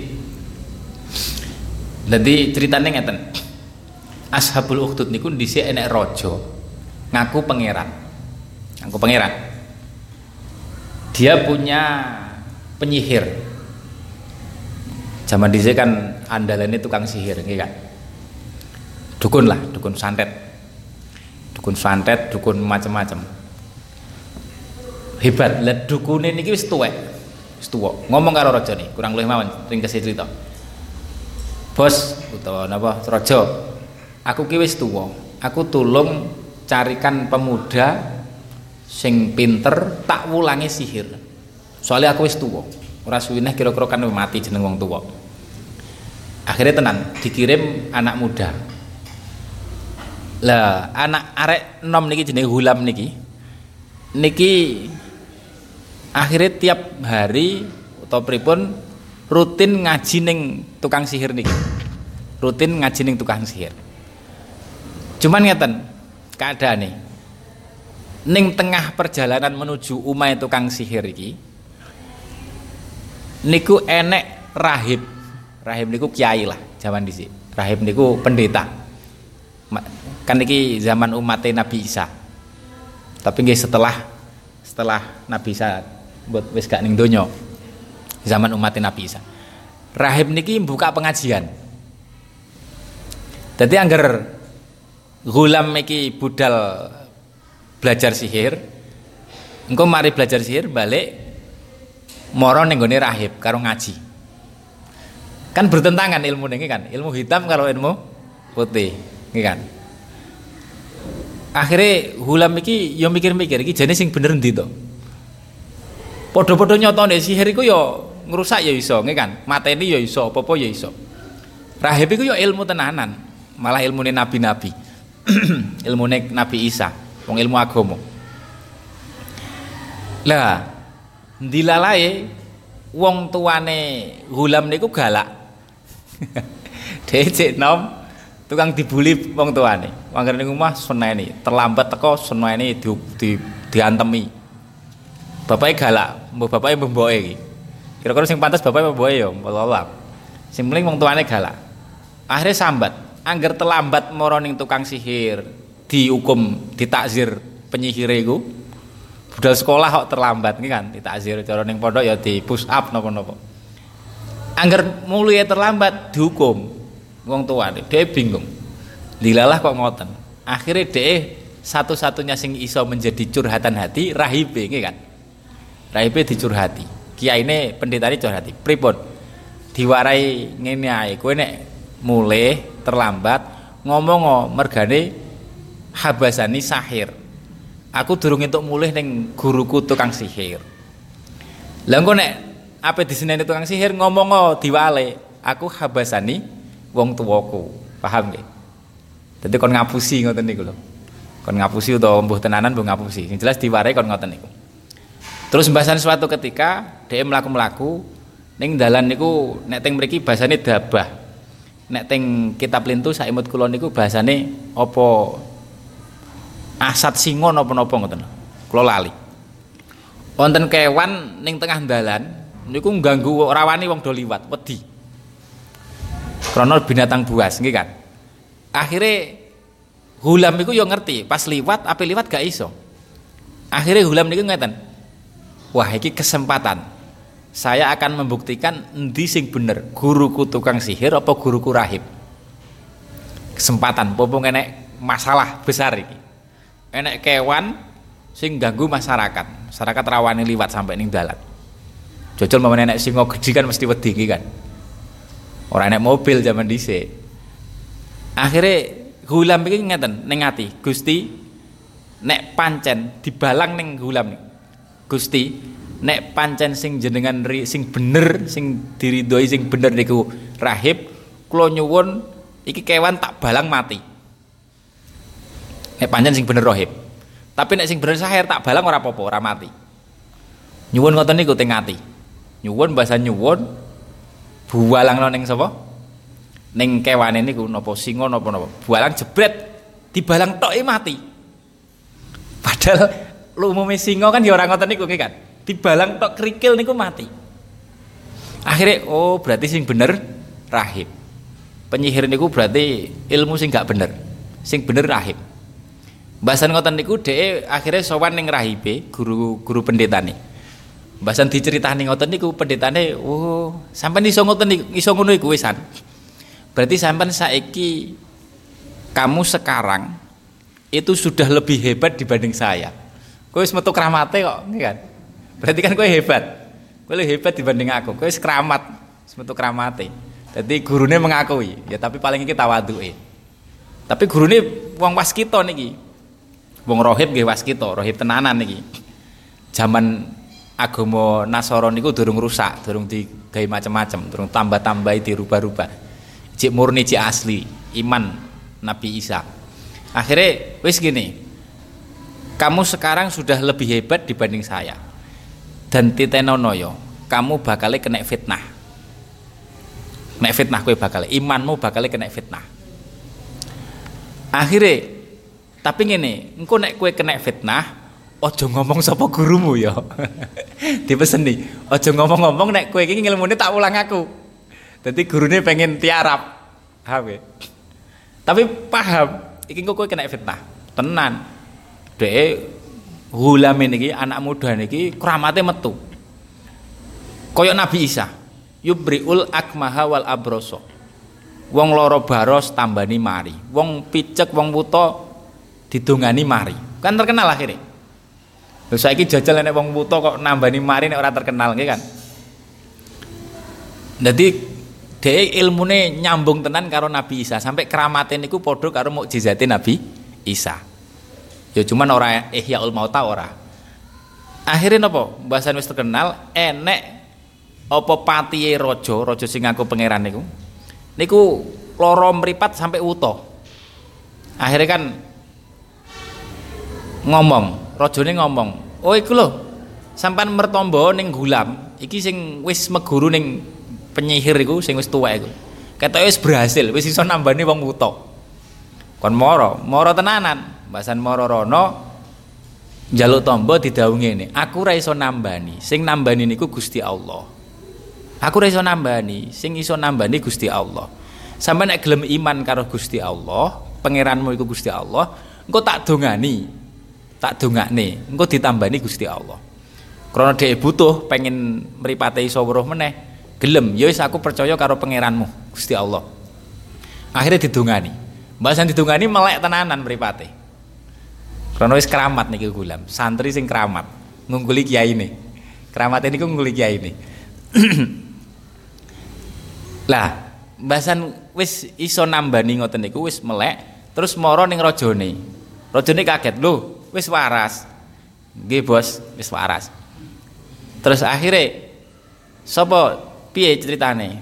Jadi ceritanya ngeten. Ashabul Ukhdud niku dhisik enek raja ngaku pangeran. Ngaku pangeran. Dia punya penyihir. Zaman dhisik kan andalannya tukang sihir, nggih kan? dukun lah dukun santet dukun santet dukun macam-macam hebat. Lah dukun ini wis tuwek. Wis tuwa ngomong karo raja nih kurang lebih mawon ring kasih cerita. Bos utawa napa raja aku ki wis tuwa. Aku tulung carikan pemuda sing pinter tak wulangi sihir. Soalnya aku wis tuwa. Ora suwineh kira-kira kan mati jeneng wong tuwa. Akhirnya tenan dikirim anak muda. Lah anak arek nom niki jenenge Hulam niki. Niki akhirnya tiap hari atau pripun rutin ngaji ning tukang sihir niki. Rutin ngaji ning tukang sihir. Cuman ngeten keadaan nih ning tengah perjalanan menuju umai tukang sihir iki niku enek rahib. Rahib niku kiai lah zaman dhisik. Rahib niku pendeta. Kan ini zaman umat Nabi Isa. Tapi nggih setelah setelah Nabi Isa buat wis gak ning donya. Zaman umat Nabi Isa. Rahib niki buka pengajian. Jadi angger gulam niki budal belajar sihir engko mari belajar sihir balik moro ning rahib karo ngaji. Kan bertentangan ilmu niki kan ilmu hitam kalau ilmu putih kan? Akhirnya hulam iki yo mikir-mikir iki jane sing bener ndi to padha-padha nyotone sihir iku yo ngrusak ya iso nggih kan? Mateni ya iso apa-apa ya iso. Rahib iku yo ilmu tenanan malah ilmune nabi-nabi. Ilmune Nabi Isa wong ilmu agama. Lah ndilalae wong tuane hulam niku galak. Dhewe nom tukang dibuli wong tuane. Wangger ning omah seneni terlambat teko seneni di, di diantemi. Bapake galak mbok bapake mbok iki. Kira-kira sing pantas bapake mboke ya wallah sing penting wong tuane galak. Akhirnya sambat. Angger terlambat moro ning tukang sihir dihukum ditakzir penyihir iku. Budal sekolah kok terlambat nih kan ditakzir. Cara ning pondok ya di push up napa-napa angger mulai terlambat dihukum wong tua dia bingung. Dilalah kok ngoten. Akhirnya dia satu-satunya sing iso menjadi curhatan hati rahibe nggih kan rahibe dicurhati pendeta ini curhati pripun diwarai ngene ae kowe nek mulai terlambat ngomong mergane habasani sahir aku durung entuk mulih ning guruku tukang sihir. Lah engko nek apa diseneni tukang sihir ngomong diwale, aku habasani wong tuwaku. Paham nggih? Dadi kon ngapusi ngoten niku lho. Kon ngapusi utawa mbuh tenanan mbuh ngapusi. Yang jelas diware kon ngoten niku. Terus mbahasan suatu ketika dia melaku-melaku ning dalan niku nek teng mriki bahasane dabah. Nek teng kitab lintu saimut kula niku bahasane apa asat singo napa-napa ngoten. Kula lali. Wonten kewan ning tengah dalan niku ganggu rawani wong do liwat, wedi. Krana binatang buas nggih kan. Akhire Hulam niku yo ngerti, pas liwat apa liwat gak iso. Akhirnya Hulam niku ngeten. Wah, iki kesempatan. Saya akan membuktikan endi sing bener, guruku tukang sihir apa guruku rahib. Kesempatan, popo enek masalah besar iki. Enek kewan sing ganggu masyarakat. Masyarakat rawani liwat sampai ning dalan. Jojol mau enek singo gede kan mesti wedi kan. Orang enek mobil zaman dhisik. Akhirnya Gulam iki ngeten ning ati. Gusti nek pancen dibalang ning gulam Gusti nek pancen sing jenengan sing bener sing diridhoi sing bener niku rahib kula nyuwun iki kewan tak balang mati. Nek pancen sing bener rahib. Tapi nek sing bener sahir tak balang ora apa-apa ora mati. Nyuwun ngoten niku teng ati. Nyuwun bahasa nyuwun. Buwalang ning sapa? Ning kewane niku napa singa napa napa bualang jebret dibalang tok mati. Padahal lu umume singa kan ya ora ngoten niku kan dibalang tok kerikil niku mati. Akhirnya oh berarti sing bener rahib penyihir niku berarti ilmu sing gak bener. Sing bener rahib bahasan ngoten niku dhek akhirnya sowan ning rahibe guru guru pendeta nih bahasan diceritani ngoten niku pendetane oh sampai iso ngoten niku iso ngono wisan. Berarti sampai saiki kamu sekarang itu sudah lebih hebat dibanding saya kowe wis metu kramate kok kan Berarti kan kowe hebat. Kowe hebat dibanding aku. Kowe keramat, semetu keramate. Jadi gurune mengakui, ya tapi paling iki tawaduke. Tapi gurune wong waskita niki. Wong rohib nggih waskita, rohib tenanan niki. Zaman agama Nasara niku durung rusak, durung digawe macam-macam, durung tambah-tambahi dirubah-rubah. Cik murni cik asli, iman Nabi Isa. Akhirnya wis gini, kamu sekarang sudah lebih hebat dibanding saya. Dan titenonoyo kamu bakal kena fitnah. Kena fitnah kue bakal imanmu bakal kena fitnah. Akhirnya tapi ngene engko nek kue kena fitnah ojo ngomong sapa gurumu ya. Dipeseni ojo ngomong-ngomong nek kue iki ngilmune tak ulang aku. Jadi gurunya pengen tiarap. Paham ya? Tapi paham engko kue kena fitnah. Tenan dek Gulam ini anak muda niki keramate metu. Koyok Nabi Isa. Yubriul akmaha wal abroso. Wong loro baros tambani mari. Wong picek wong buta didongani mari. Kan terkenal akhirnya. Lha saiki jajal nek wong buta kok nambani mari nek ora terkenal nggih kan. Jadi dia ilmune nyambung tenan karo Nabi Isa sampai keramatin niku padha karo mukjizate Nabi Isa ya cuman ora ihyaul mauta ora. Akhirnya nopo? Bahasan wis terkenal enek apa patiye raja raja sing ngaku pangeran niku? Niku loro mripat sampai utuh akhirnya kan ngomong rajane ngomong oh iku lho sampan mertombo ning gulam iki sing wis meguru ning penyihir iku sing wis tuwek iku. Ketoke wis berhasil wis iso nambani wong utuh kon moro moro tenanan Bahasan Mororono jaluk tombo didhawuhi ini. Aku ra iso nambani. Sing nambani niku Gusti Allah. Aku ra iso nambani. Sing iso nambani Gusti Allah. Sampai nek gelem iman karo Gusti Allah pangeranmu iku Gusti Allah engko tak dongani tak dongakne engko ditambani Gusti Allah. Karena dia butuh pengen mripate iso weruh meneh gelem ya aku percaya karo pangeranmu Gusti Allah. Akhirnya didongani. Bahasan didongani melek tenanan mripate karena wis keramat nih gulam, santri sing keramat, ngungguli kiai ini. Keramat ini ngungguli kiai ini. lah, bahasan wis iso nambani ngoten niku wis melek, terus moro ning rajane. Rajane kaget, lho, wis waras. Nggih bos wis waras. Terus akhirnya sapa piye ceritane?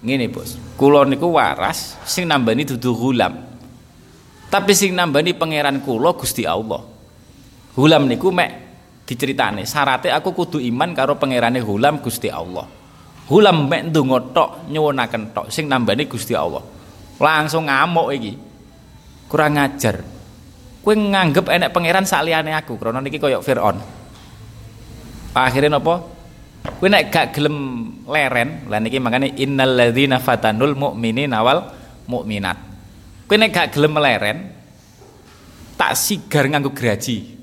Ngene bos. Kula niku waras sing nambani dudu gulam tapi sing nambani pangeran kula Gusti Allah. Gulam niku mek diceritane syaratnya aku kudu iman karo pangerane gulam Gusti Allah. Gulam mek ndonga tok nyuwunaken tok sing nambani Gusti Allah. Langsung ngamuk iki. Kurang ngajar kowe nganggep enek pangeran saliyane aku krana niki koyo Firaun. Akhirnya napa? Kowe nek gak gelem leren lan niki makane innal ladzina fatanul mu'minina wal mukminat kowe gak gelem leren tak sigar nganggo graji.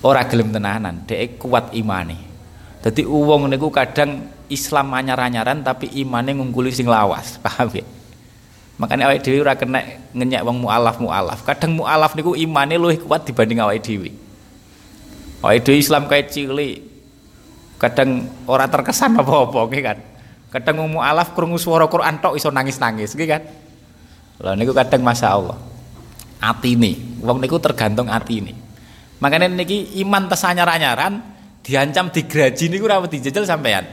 Ora gelem tenanan dhek kuat imane. Dadi uwong niku kadang Islam anyar-anyaran tapi imane ngungkuli sing lawas paham ya makanya awake dhewe ora kena ngenyek wong mualaf mualaf kadang mualaf niku imane luwih kuat dibanding awake dhewe. Awake dhewe Islam kayak cilik kadang ora terkesan apa-apa kan? Kadang wong mualaf krungu swara Quran tok iso nangis-nangis nggih kan lha niku kadang Masya Allah. Atine wong niku tergantung atine makanya niki iman tes anyar-anyaran diancam digraji niku ora dijajal sampean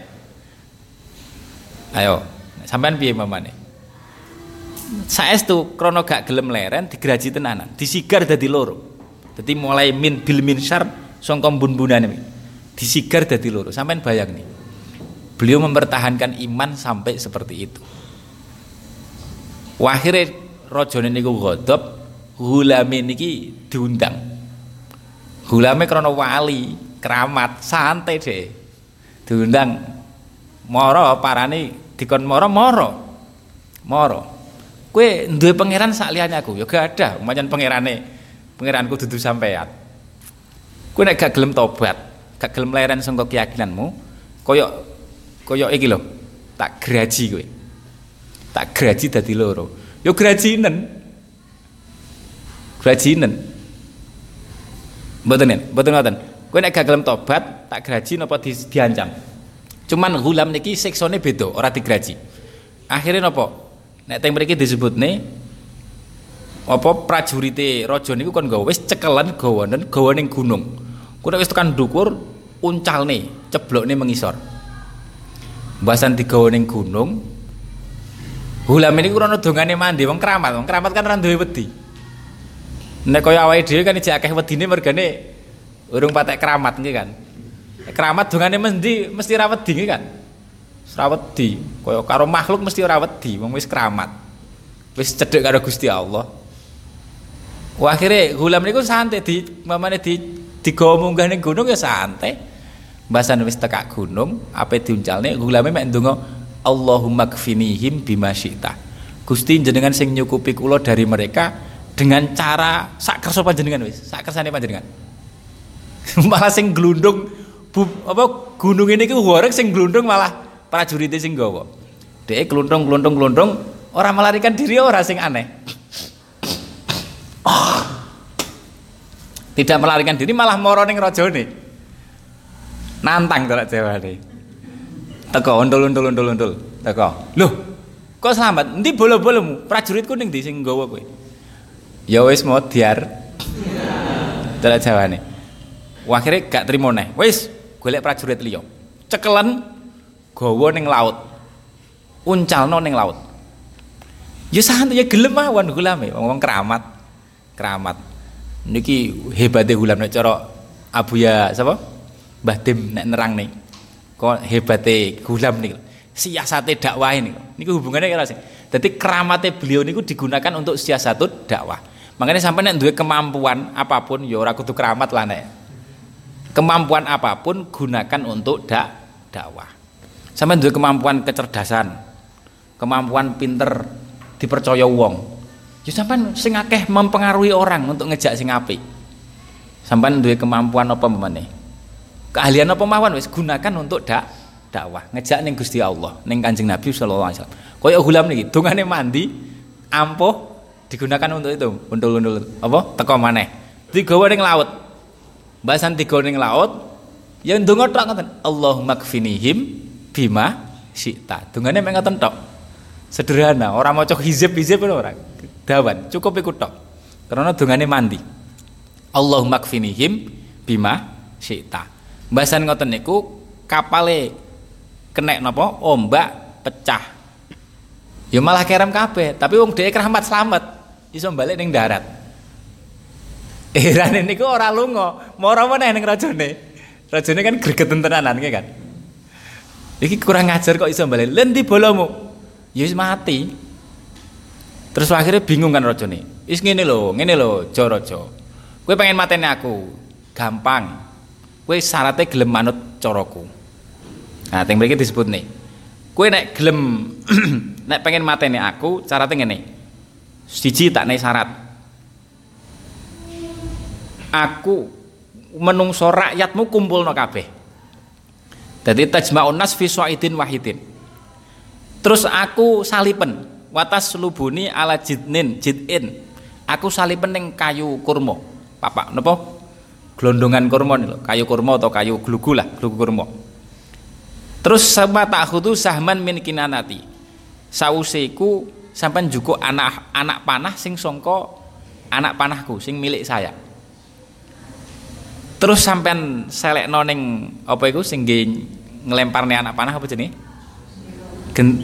ayo sampean piye mamane saestu krono gak gelem leren digraji tenanan. Disigar dadi loro. Dadi mulai min bil min syar sangka bun-bunane disigar dadi loro. Sampean bayang nih beliau mempertahankan iman sampai seperti itu wahire rajane niku ghadab gulame niki diundang. Gulame krono wali keramat santai deh. Diundang moro parani dikon moro moro. Moro. Kue duwe pangeran sak liyane aku? Ya gak ada. Umpamane pangerane pangeranku dudu sampean kue nek gak gelem tobat gak gelem leren sangka keyakinanmu koyok koyok iki lho tak graji kowe tak graji dadi loro. Yo grajinen grajinen mboten mboten ngoten? Kowe nek gak gelem tobat tak graji napa di, diancam? Cuman gulam niki siksane beda ora digraji. Akhirnya napa? Nek teng mriki disebutne apa prajurite raja niku kon gawe wis cekelan gawanen gawa ning gunung. Ku nek wis tekan dhuwur uncalne, ceblokne mengisor. Mbasan digawa ning gunung. Hulam ini kurang dongane mandi wong keramat, wong keramat kan ora duwe wedi. Nek kaya awake dhewe kan iki akeh wedine mergane urung patek keramat nggih kan. Keramat dongane mesti mesti ra wedi nggih kan. ora wedi kaya karo makhluk mesti ora wedi wong wis keramat wis cedhek karo Gusti Allah Wah akhirnya gulam niku santai di mamane di digawa gunung ya santai. Mbasan wis tekak gunung, ape diuncalne gulame mek ndonga Allahumma kfinihim bima syi'ta. Gusti jenengan sing nyukupi kula dari mereka dengan cara sak kersa panjenengan wis, sak kersane panjenengan. malah sing glundung bu, apa gunung ini ku horeg sing glundung malah prajurit sing gawa. Dhek kluntung-kluntung-kluntung ora melarikan diri ora sing aneh. Oh. Tidak melarikan diri malah moro ning rajane. Nantang to jawane. Teko undul-undul undul-undul. Teko. Loh, kok selamat? Endi bola-bolamu? Prajuritku ning ndi sing nggawa kowe? Ya wis mau diar. Dalam jawane. Akhirnya gak terima neh. Wis, golek prajurit liya. Cekelan gawa ning laut uncalno ning laut ya santai ya gelem mawon gulame wong keramat keramat niki hebate gulam nek cara Abu ya sapa Mbah Dim nek nerang nih hebate gulam nih siasate dakwah ini. Niku hubungannya kira sih? Jadi keramatnya beliau niku digunakan untuk siasatut dakwah. Makanya sampai nek kemampuan apa pun ya ora kudu keramat lah nek. Kemampuan apa pun gunakan untuk dak dakwah. Sampai duwe kemampuan kecerdasan kemampuan pinter dipercaya wong. Ya sampai sing akeh mempengaruhi orang untuk ngejak sing apik. Sampai duwe kemampuan apa meneh keahlian apa mawon? Wis gunakan untuk dak dakwah. Ngejak ning Gusti Allah ning Kanjeng Nabi sallallahu alaihi wasallam. Kaya gulam niki dongane mandi ampuh digunakan untuk itu undul-undul. Apa? Teko maneh. Digawa ning laut. Bahasan digawa ning laut ya ndonga tok ngoten Allahumma kfinihim bima sita dungane mek ngoten tok. Sederhana orang maca hizib hizib ora. Dawan cukup iku tok. Karena dungane mandi. Allahumma kfinihim bima syi'ta Bahasan ngoten niku kapale kena napa? Ombak pecah. Ya malah kerem kabeh tapi wong dhewe keramat selamat iso balik ning darat. Heran niku ora lunga mara meneh ning rajane. Rajane kan gregeten tenanan kan? Iki kurang ngajar kok iso balik lendi bolomu ya mati. Terus akhirnya bingung kan rajane. Wis ngene lho ngene lho Jaraja kowe pengen mateni aku? Gampang kowe syaratnya gelem manut caraku. Nah teng mriki disebut nih. Kowe nek gelem nek pengen mateni aku syaratnya ngene. Siji tak nek syarat. Aku menungso rakyatmu kumpulno kabeh. Dadi tajma'un nas fi wahidin. Terus aku salipen. Watas lubuni ala jidnin jidin. Aku salipen ning kayu kurma. Papak napa glondongan kurma nih kayu kurma atau kayu glugu lah glugu kurma. Terus sama tak khutu sahman min kinanati. Sauseku sampai juga anak anak panah sing songko anak panahku sing milik saya. Terus sampai selek noning apa itu sing ngelemparnya anak panah apa jenis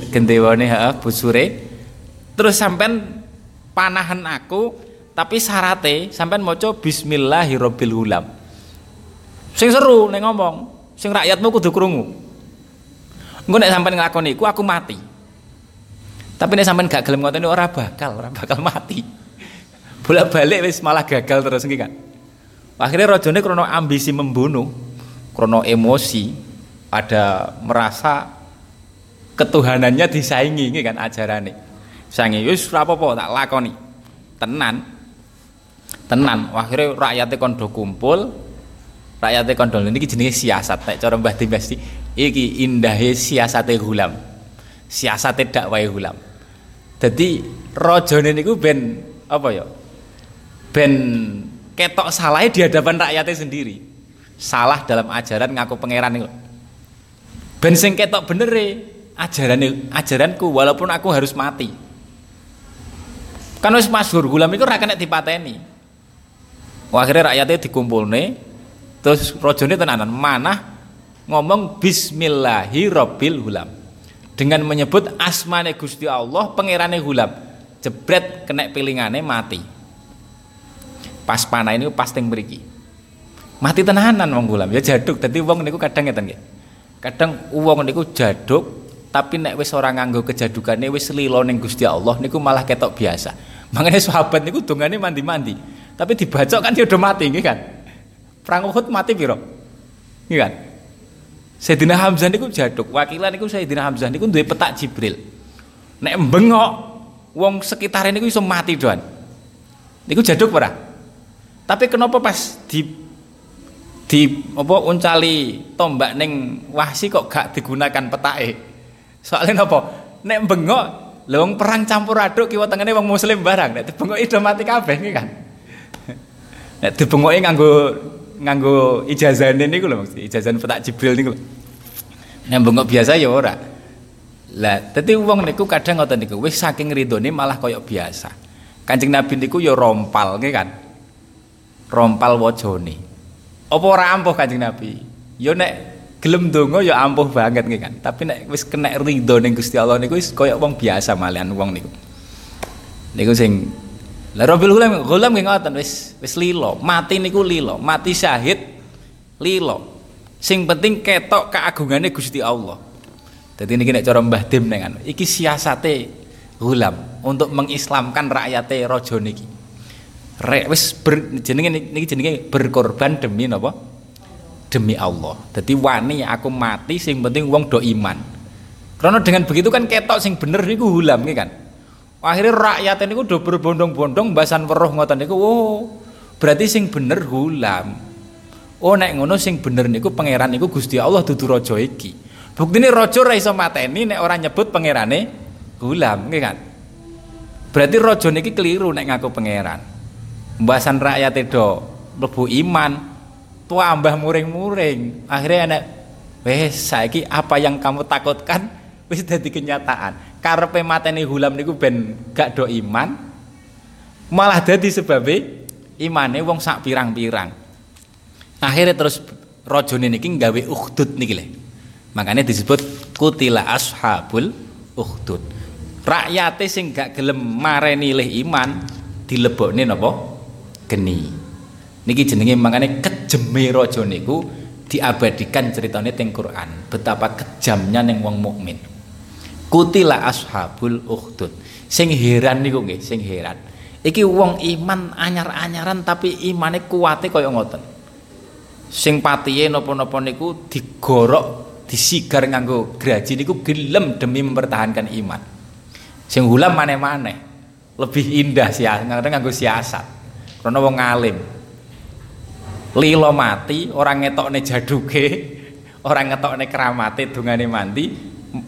gendewane heeh busure. Terus sampai panahan aku tapi syaratnya sampean maca bismillahirabbil hulam sing seru ning ngomong. Sing rakyatmu kudu krungu. Engko nek sampean nglakoni iku aku mati. Tapi nek sampean gak gelem ngoten ora bakal ora bakal mati. Bolak-balik wis malah gagal terus iki kan akhirnya rajane krono ambisi membunuh krono emosi ada merasa ketuhanannya disaingi kan ajarane. Saingi wis ora apa-apa tak lakoni. Tenan tenan. Akhirnya rakyatnya kondo kumpul. Rakyatnya kondo ini jenis siasat. Tak cara mbah Dimas iki indahnya siasatnya gulam. Siasatnya dakwah gulam. Jadi rojone niku ben apa ya ben ketok salah di hadapan rakyatnya sendiri. Salah dalam ajaran ngaku pangeran itu ben sing ketok bener e ajaran ajaranku walaupun aku harus mati. Kan wis masyhur gulam itu ra kena dipateni akhirnya rakyatnya dikumpul nih terus rojone tenanan mana ngomong Bismillahirobbil hulam. Dengan menyebut asmane Gusti Allah pangerane hulam. Jebret kena pilingane mati. Pas panah ini pas teng beriki mati tenanan wong hulam. Ya jaduk tadi wong niku kadang ngeten nggih. Kadang wong niku jaduk tapi nek wis ora nganggo kejadukane wis lilo ning Gusti Allah niku malah ketok biasa. Makanya sahabat niku dongane mandi-mandi tapi dibacok kan dia udah mati gitu kan. Perang Uhud mati piro? Gitu kan. Sayyidina Hamzah niku jaduk, wakilan niku Sayyidina Hamzah niku duwe petak Jibril. Nek bengok wong sekitar niku iso mati doan. Niku jaduk ora? Tapi kenapa pas di di apa uncali tombak ning wahsi kok gak digunakan petake? Soalnya napa? Nek bengok lewong perang campur aduk kiwa tengene wong muslim barang nek bengok itu mati kabeh kan. Nek dibengoki nganggo nganggo ijazahane niku lho maksud ijazah petak Jibril niku lho. Nek bengok biasa ya ora. Lah, dadi wong niku kadang ngoten niku wis saking ridhone malah kaya biasa. Kanjeng Nabi niku ya rompal nggih kan. Rompal wajane. Apa ora ampuh Kanjeng Nabi? Ya nek gelem donga ya ampuh banget nggih kan. Tapi nek wis kena ridho ning Gusti Allah niku wis kaya wong biasa malian wong niku. Niku sing lah Rabil Ghulam, Ghulam nggih ngoten wis wis lilo, mati niku lilo, mati syahid lilo. Sing penting ketok keagungane Gusti Allah. Jadi niki nek cara Mbah Dim iki siasate Ghulam untuk mengislamkan rakyate raja niki. Rek wis jenenge niki jenenge berkorban demi napa? Demi Allah. Jadi wani aku mati sing penting wong do iman. Karena dengan begitu kan ketok sing bener niku Ghulam nggih kan akhirnya rakyat ini udah berbondong-bondong bahasan weruh ngoten niku oh berarti sing bener hulam oh nek ngono sing bener niku pangeran niku Gusti Allah dudu raja iki. Buktine raja ora iso mateni nek ora nyebut pangerane hulam nggih kan? Berarti raja niki keliru nek ngaku pangeran. Bahasan rakyat itu mlebu iman tua ambah muring-muring. Akhirnya anak wes saiki apa yang kamu takutkan? Wis dadi kenyataan karena mateni hulam niku ben gak do iman malah dadi sebabe imane wong sak pirang-pirang. Akhirnya terus rajane niki gawe ukhdud niki lho. Makanya disebut kutila ashabul ukhdud. Rakyate sing gak gelem mareni leh iman dilebokne napa? Geni. Niki jenenge makanya kejeme raja niku diabadikan ceritanya teng Quran. Betapa kejamnya neng wong mukmin kutila ashabul ukhdud. Sing heran niku nggih sing heran. Iki wong iman anyar-anyaran tapi imane kuate kaya ngoten. Sing patihe napa-napa niku digorok disigar nganggo graji niku gelem demi mempertahankan iman. Sing hulam maneh-maneh lebih indah sih nganggo siasat. Karena wong alim. Lilo mati orang ngetokne jaduke orang ngetokne keramate dungane mati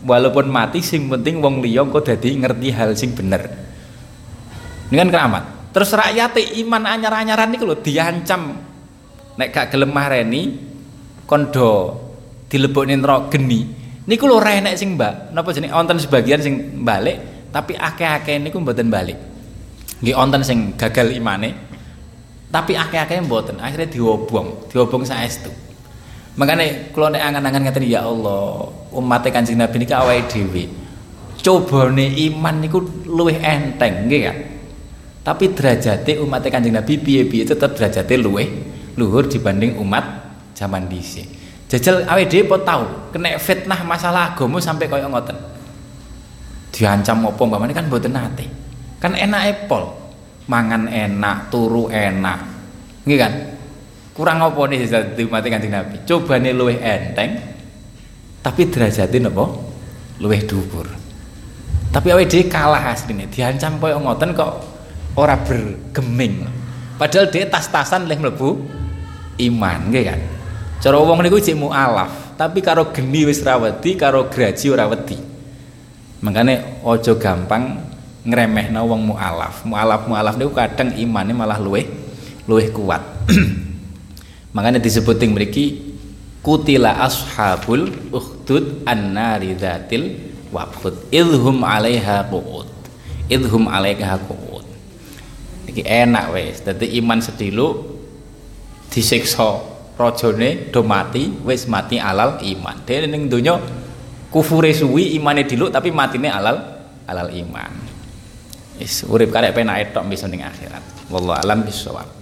walaupun mati sing penting wong liya kok dadi ngerti hal sing bener. Ini kan keramat. Terus rakyat iman anyar-anyaran niku lho diancam. Nek gak gelem mareni kondo dilebokne neraka geni. Niku lho ora enek sing mbak napa jenenge? Wonten sebagian sing balik tapi akeh-akeh niku mboten balik. Nggih wonten sing gagal imane tapi akeh-akeh mboten. Akhirnya diobong. Diobong saestu makanya kalau nek angan-angan ngaten ya Allah umat Kanjeng Nabi niki awake dhewe. Cobane iman niku luwih enteng nggih kan tapi derajate umat Kanjeng Nabi piye-piye tetep derajate luwih luhur dibanding umat zaman dhisik. Jajal awake dhewe po tau? Kena fitnah masalah agama sampai kaya ngoten. Diancam apa mbamane kan mboten nate. Kan enak pol. Mangan enak, turu enak. Nggih kan? Kurang apa nih dadi mati Kanjeng Nabi? Cobane luwih enteng tapi derajate napa? Luwih dhuwur. Tapi awake dhewe kalah asline, diancam koyo ngoten kok ora bergeming. Padahal dia tas-tasan leh mlebu iman, nggih kan? Cara wong niku jek mualaf, tapi karo geni wis ra wedi, karo graji ora wedi. Makane aja gampang ngremehna wong mualaf. Mualaf mualaf niku kadang imane malah luweh luweh kuat. Makanya disebutin mriki kutila ashabul ukhdud annari dzatil waqud idhum 'alaiha qu'ud. Idhum 'alaiha qu'ud. Iki enak wis. Dadi iman sedilu disiksa rajane do mati wis mati alal iman. Dene ning donya kufure suwi imane diluk tapi matine alal alal iman. Is urip karek penake tok bisa ning akhirat. Wallahu alam bisawab.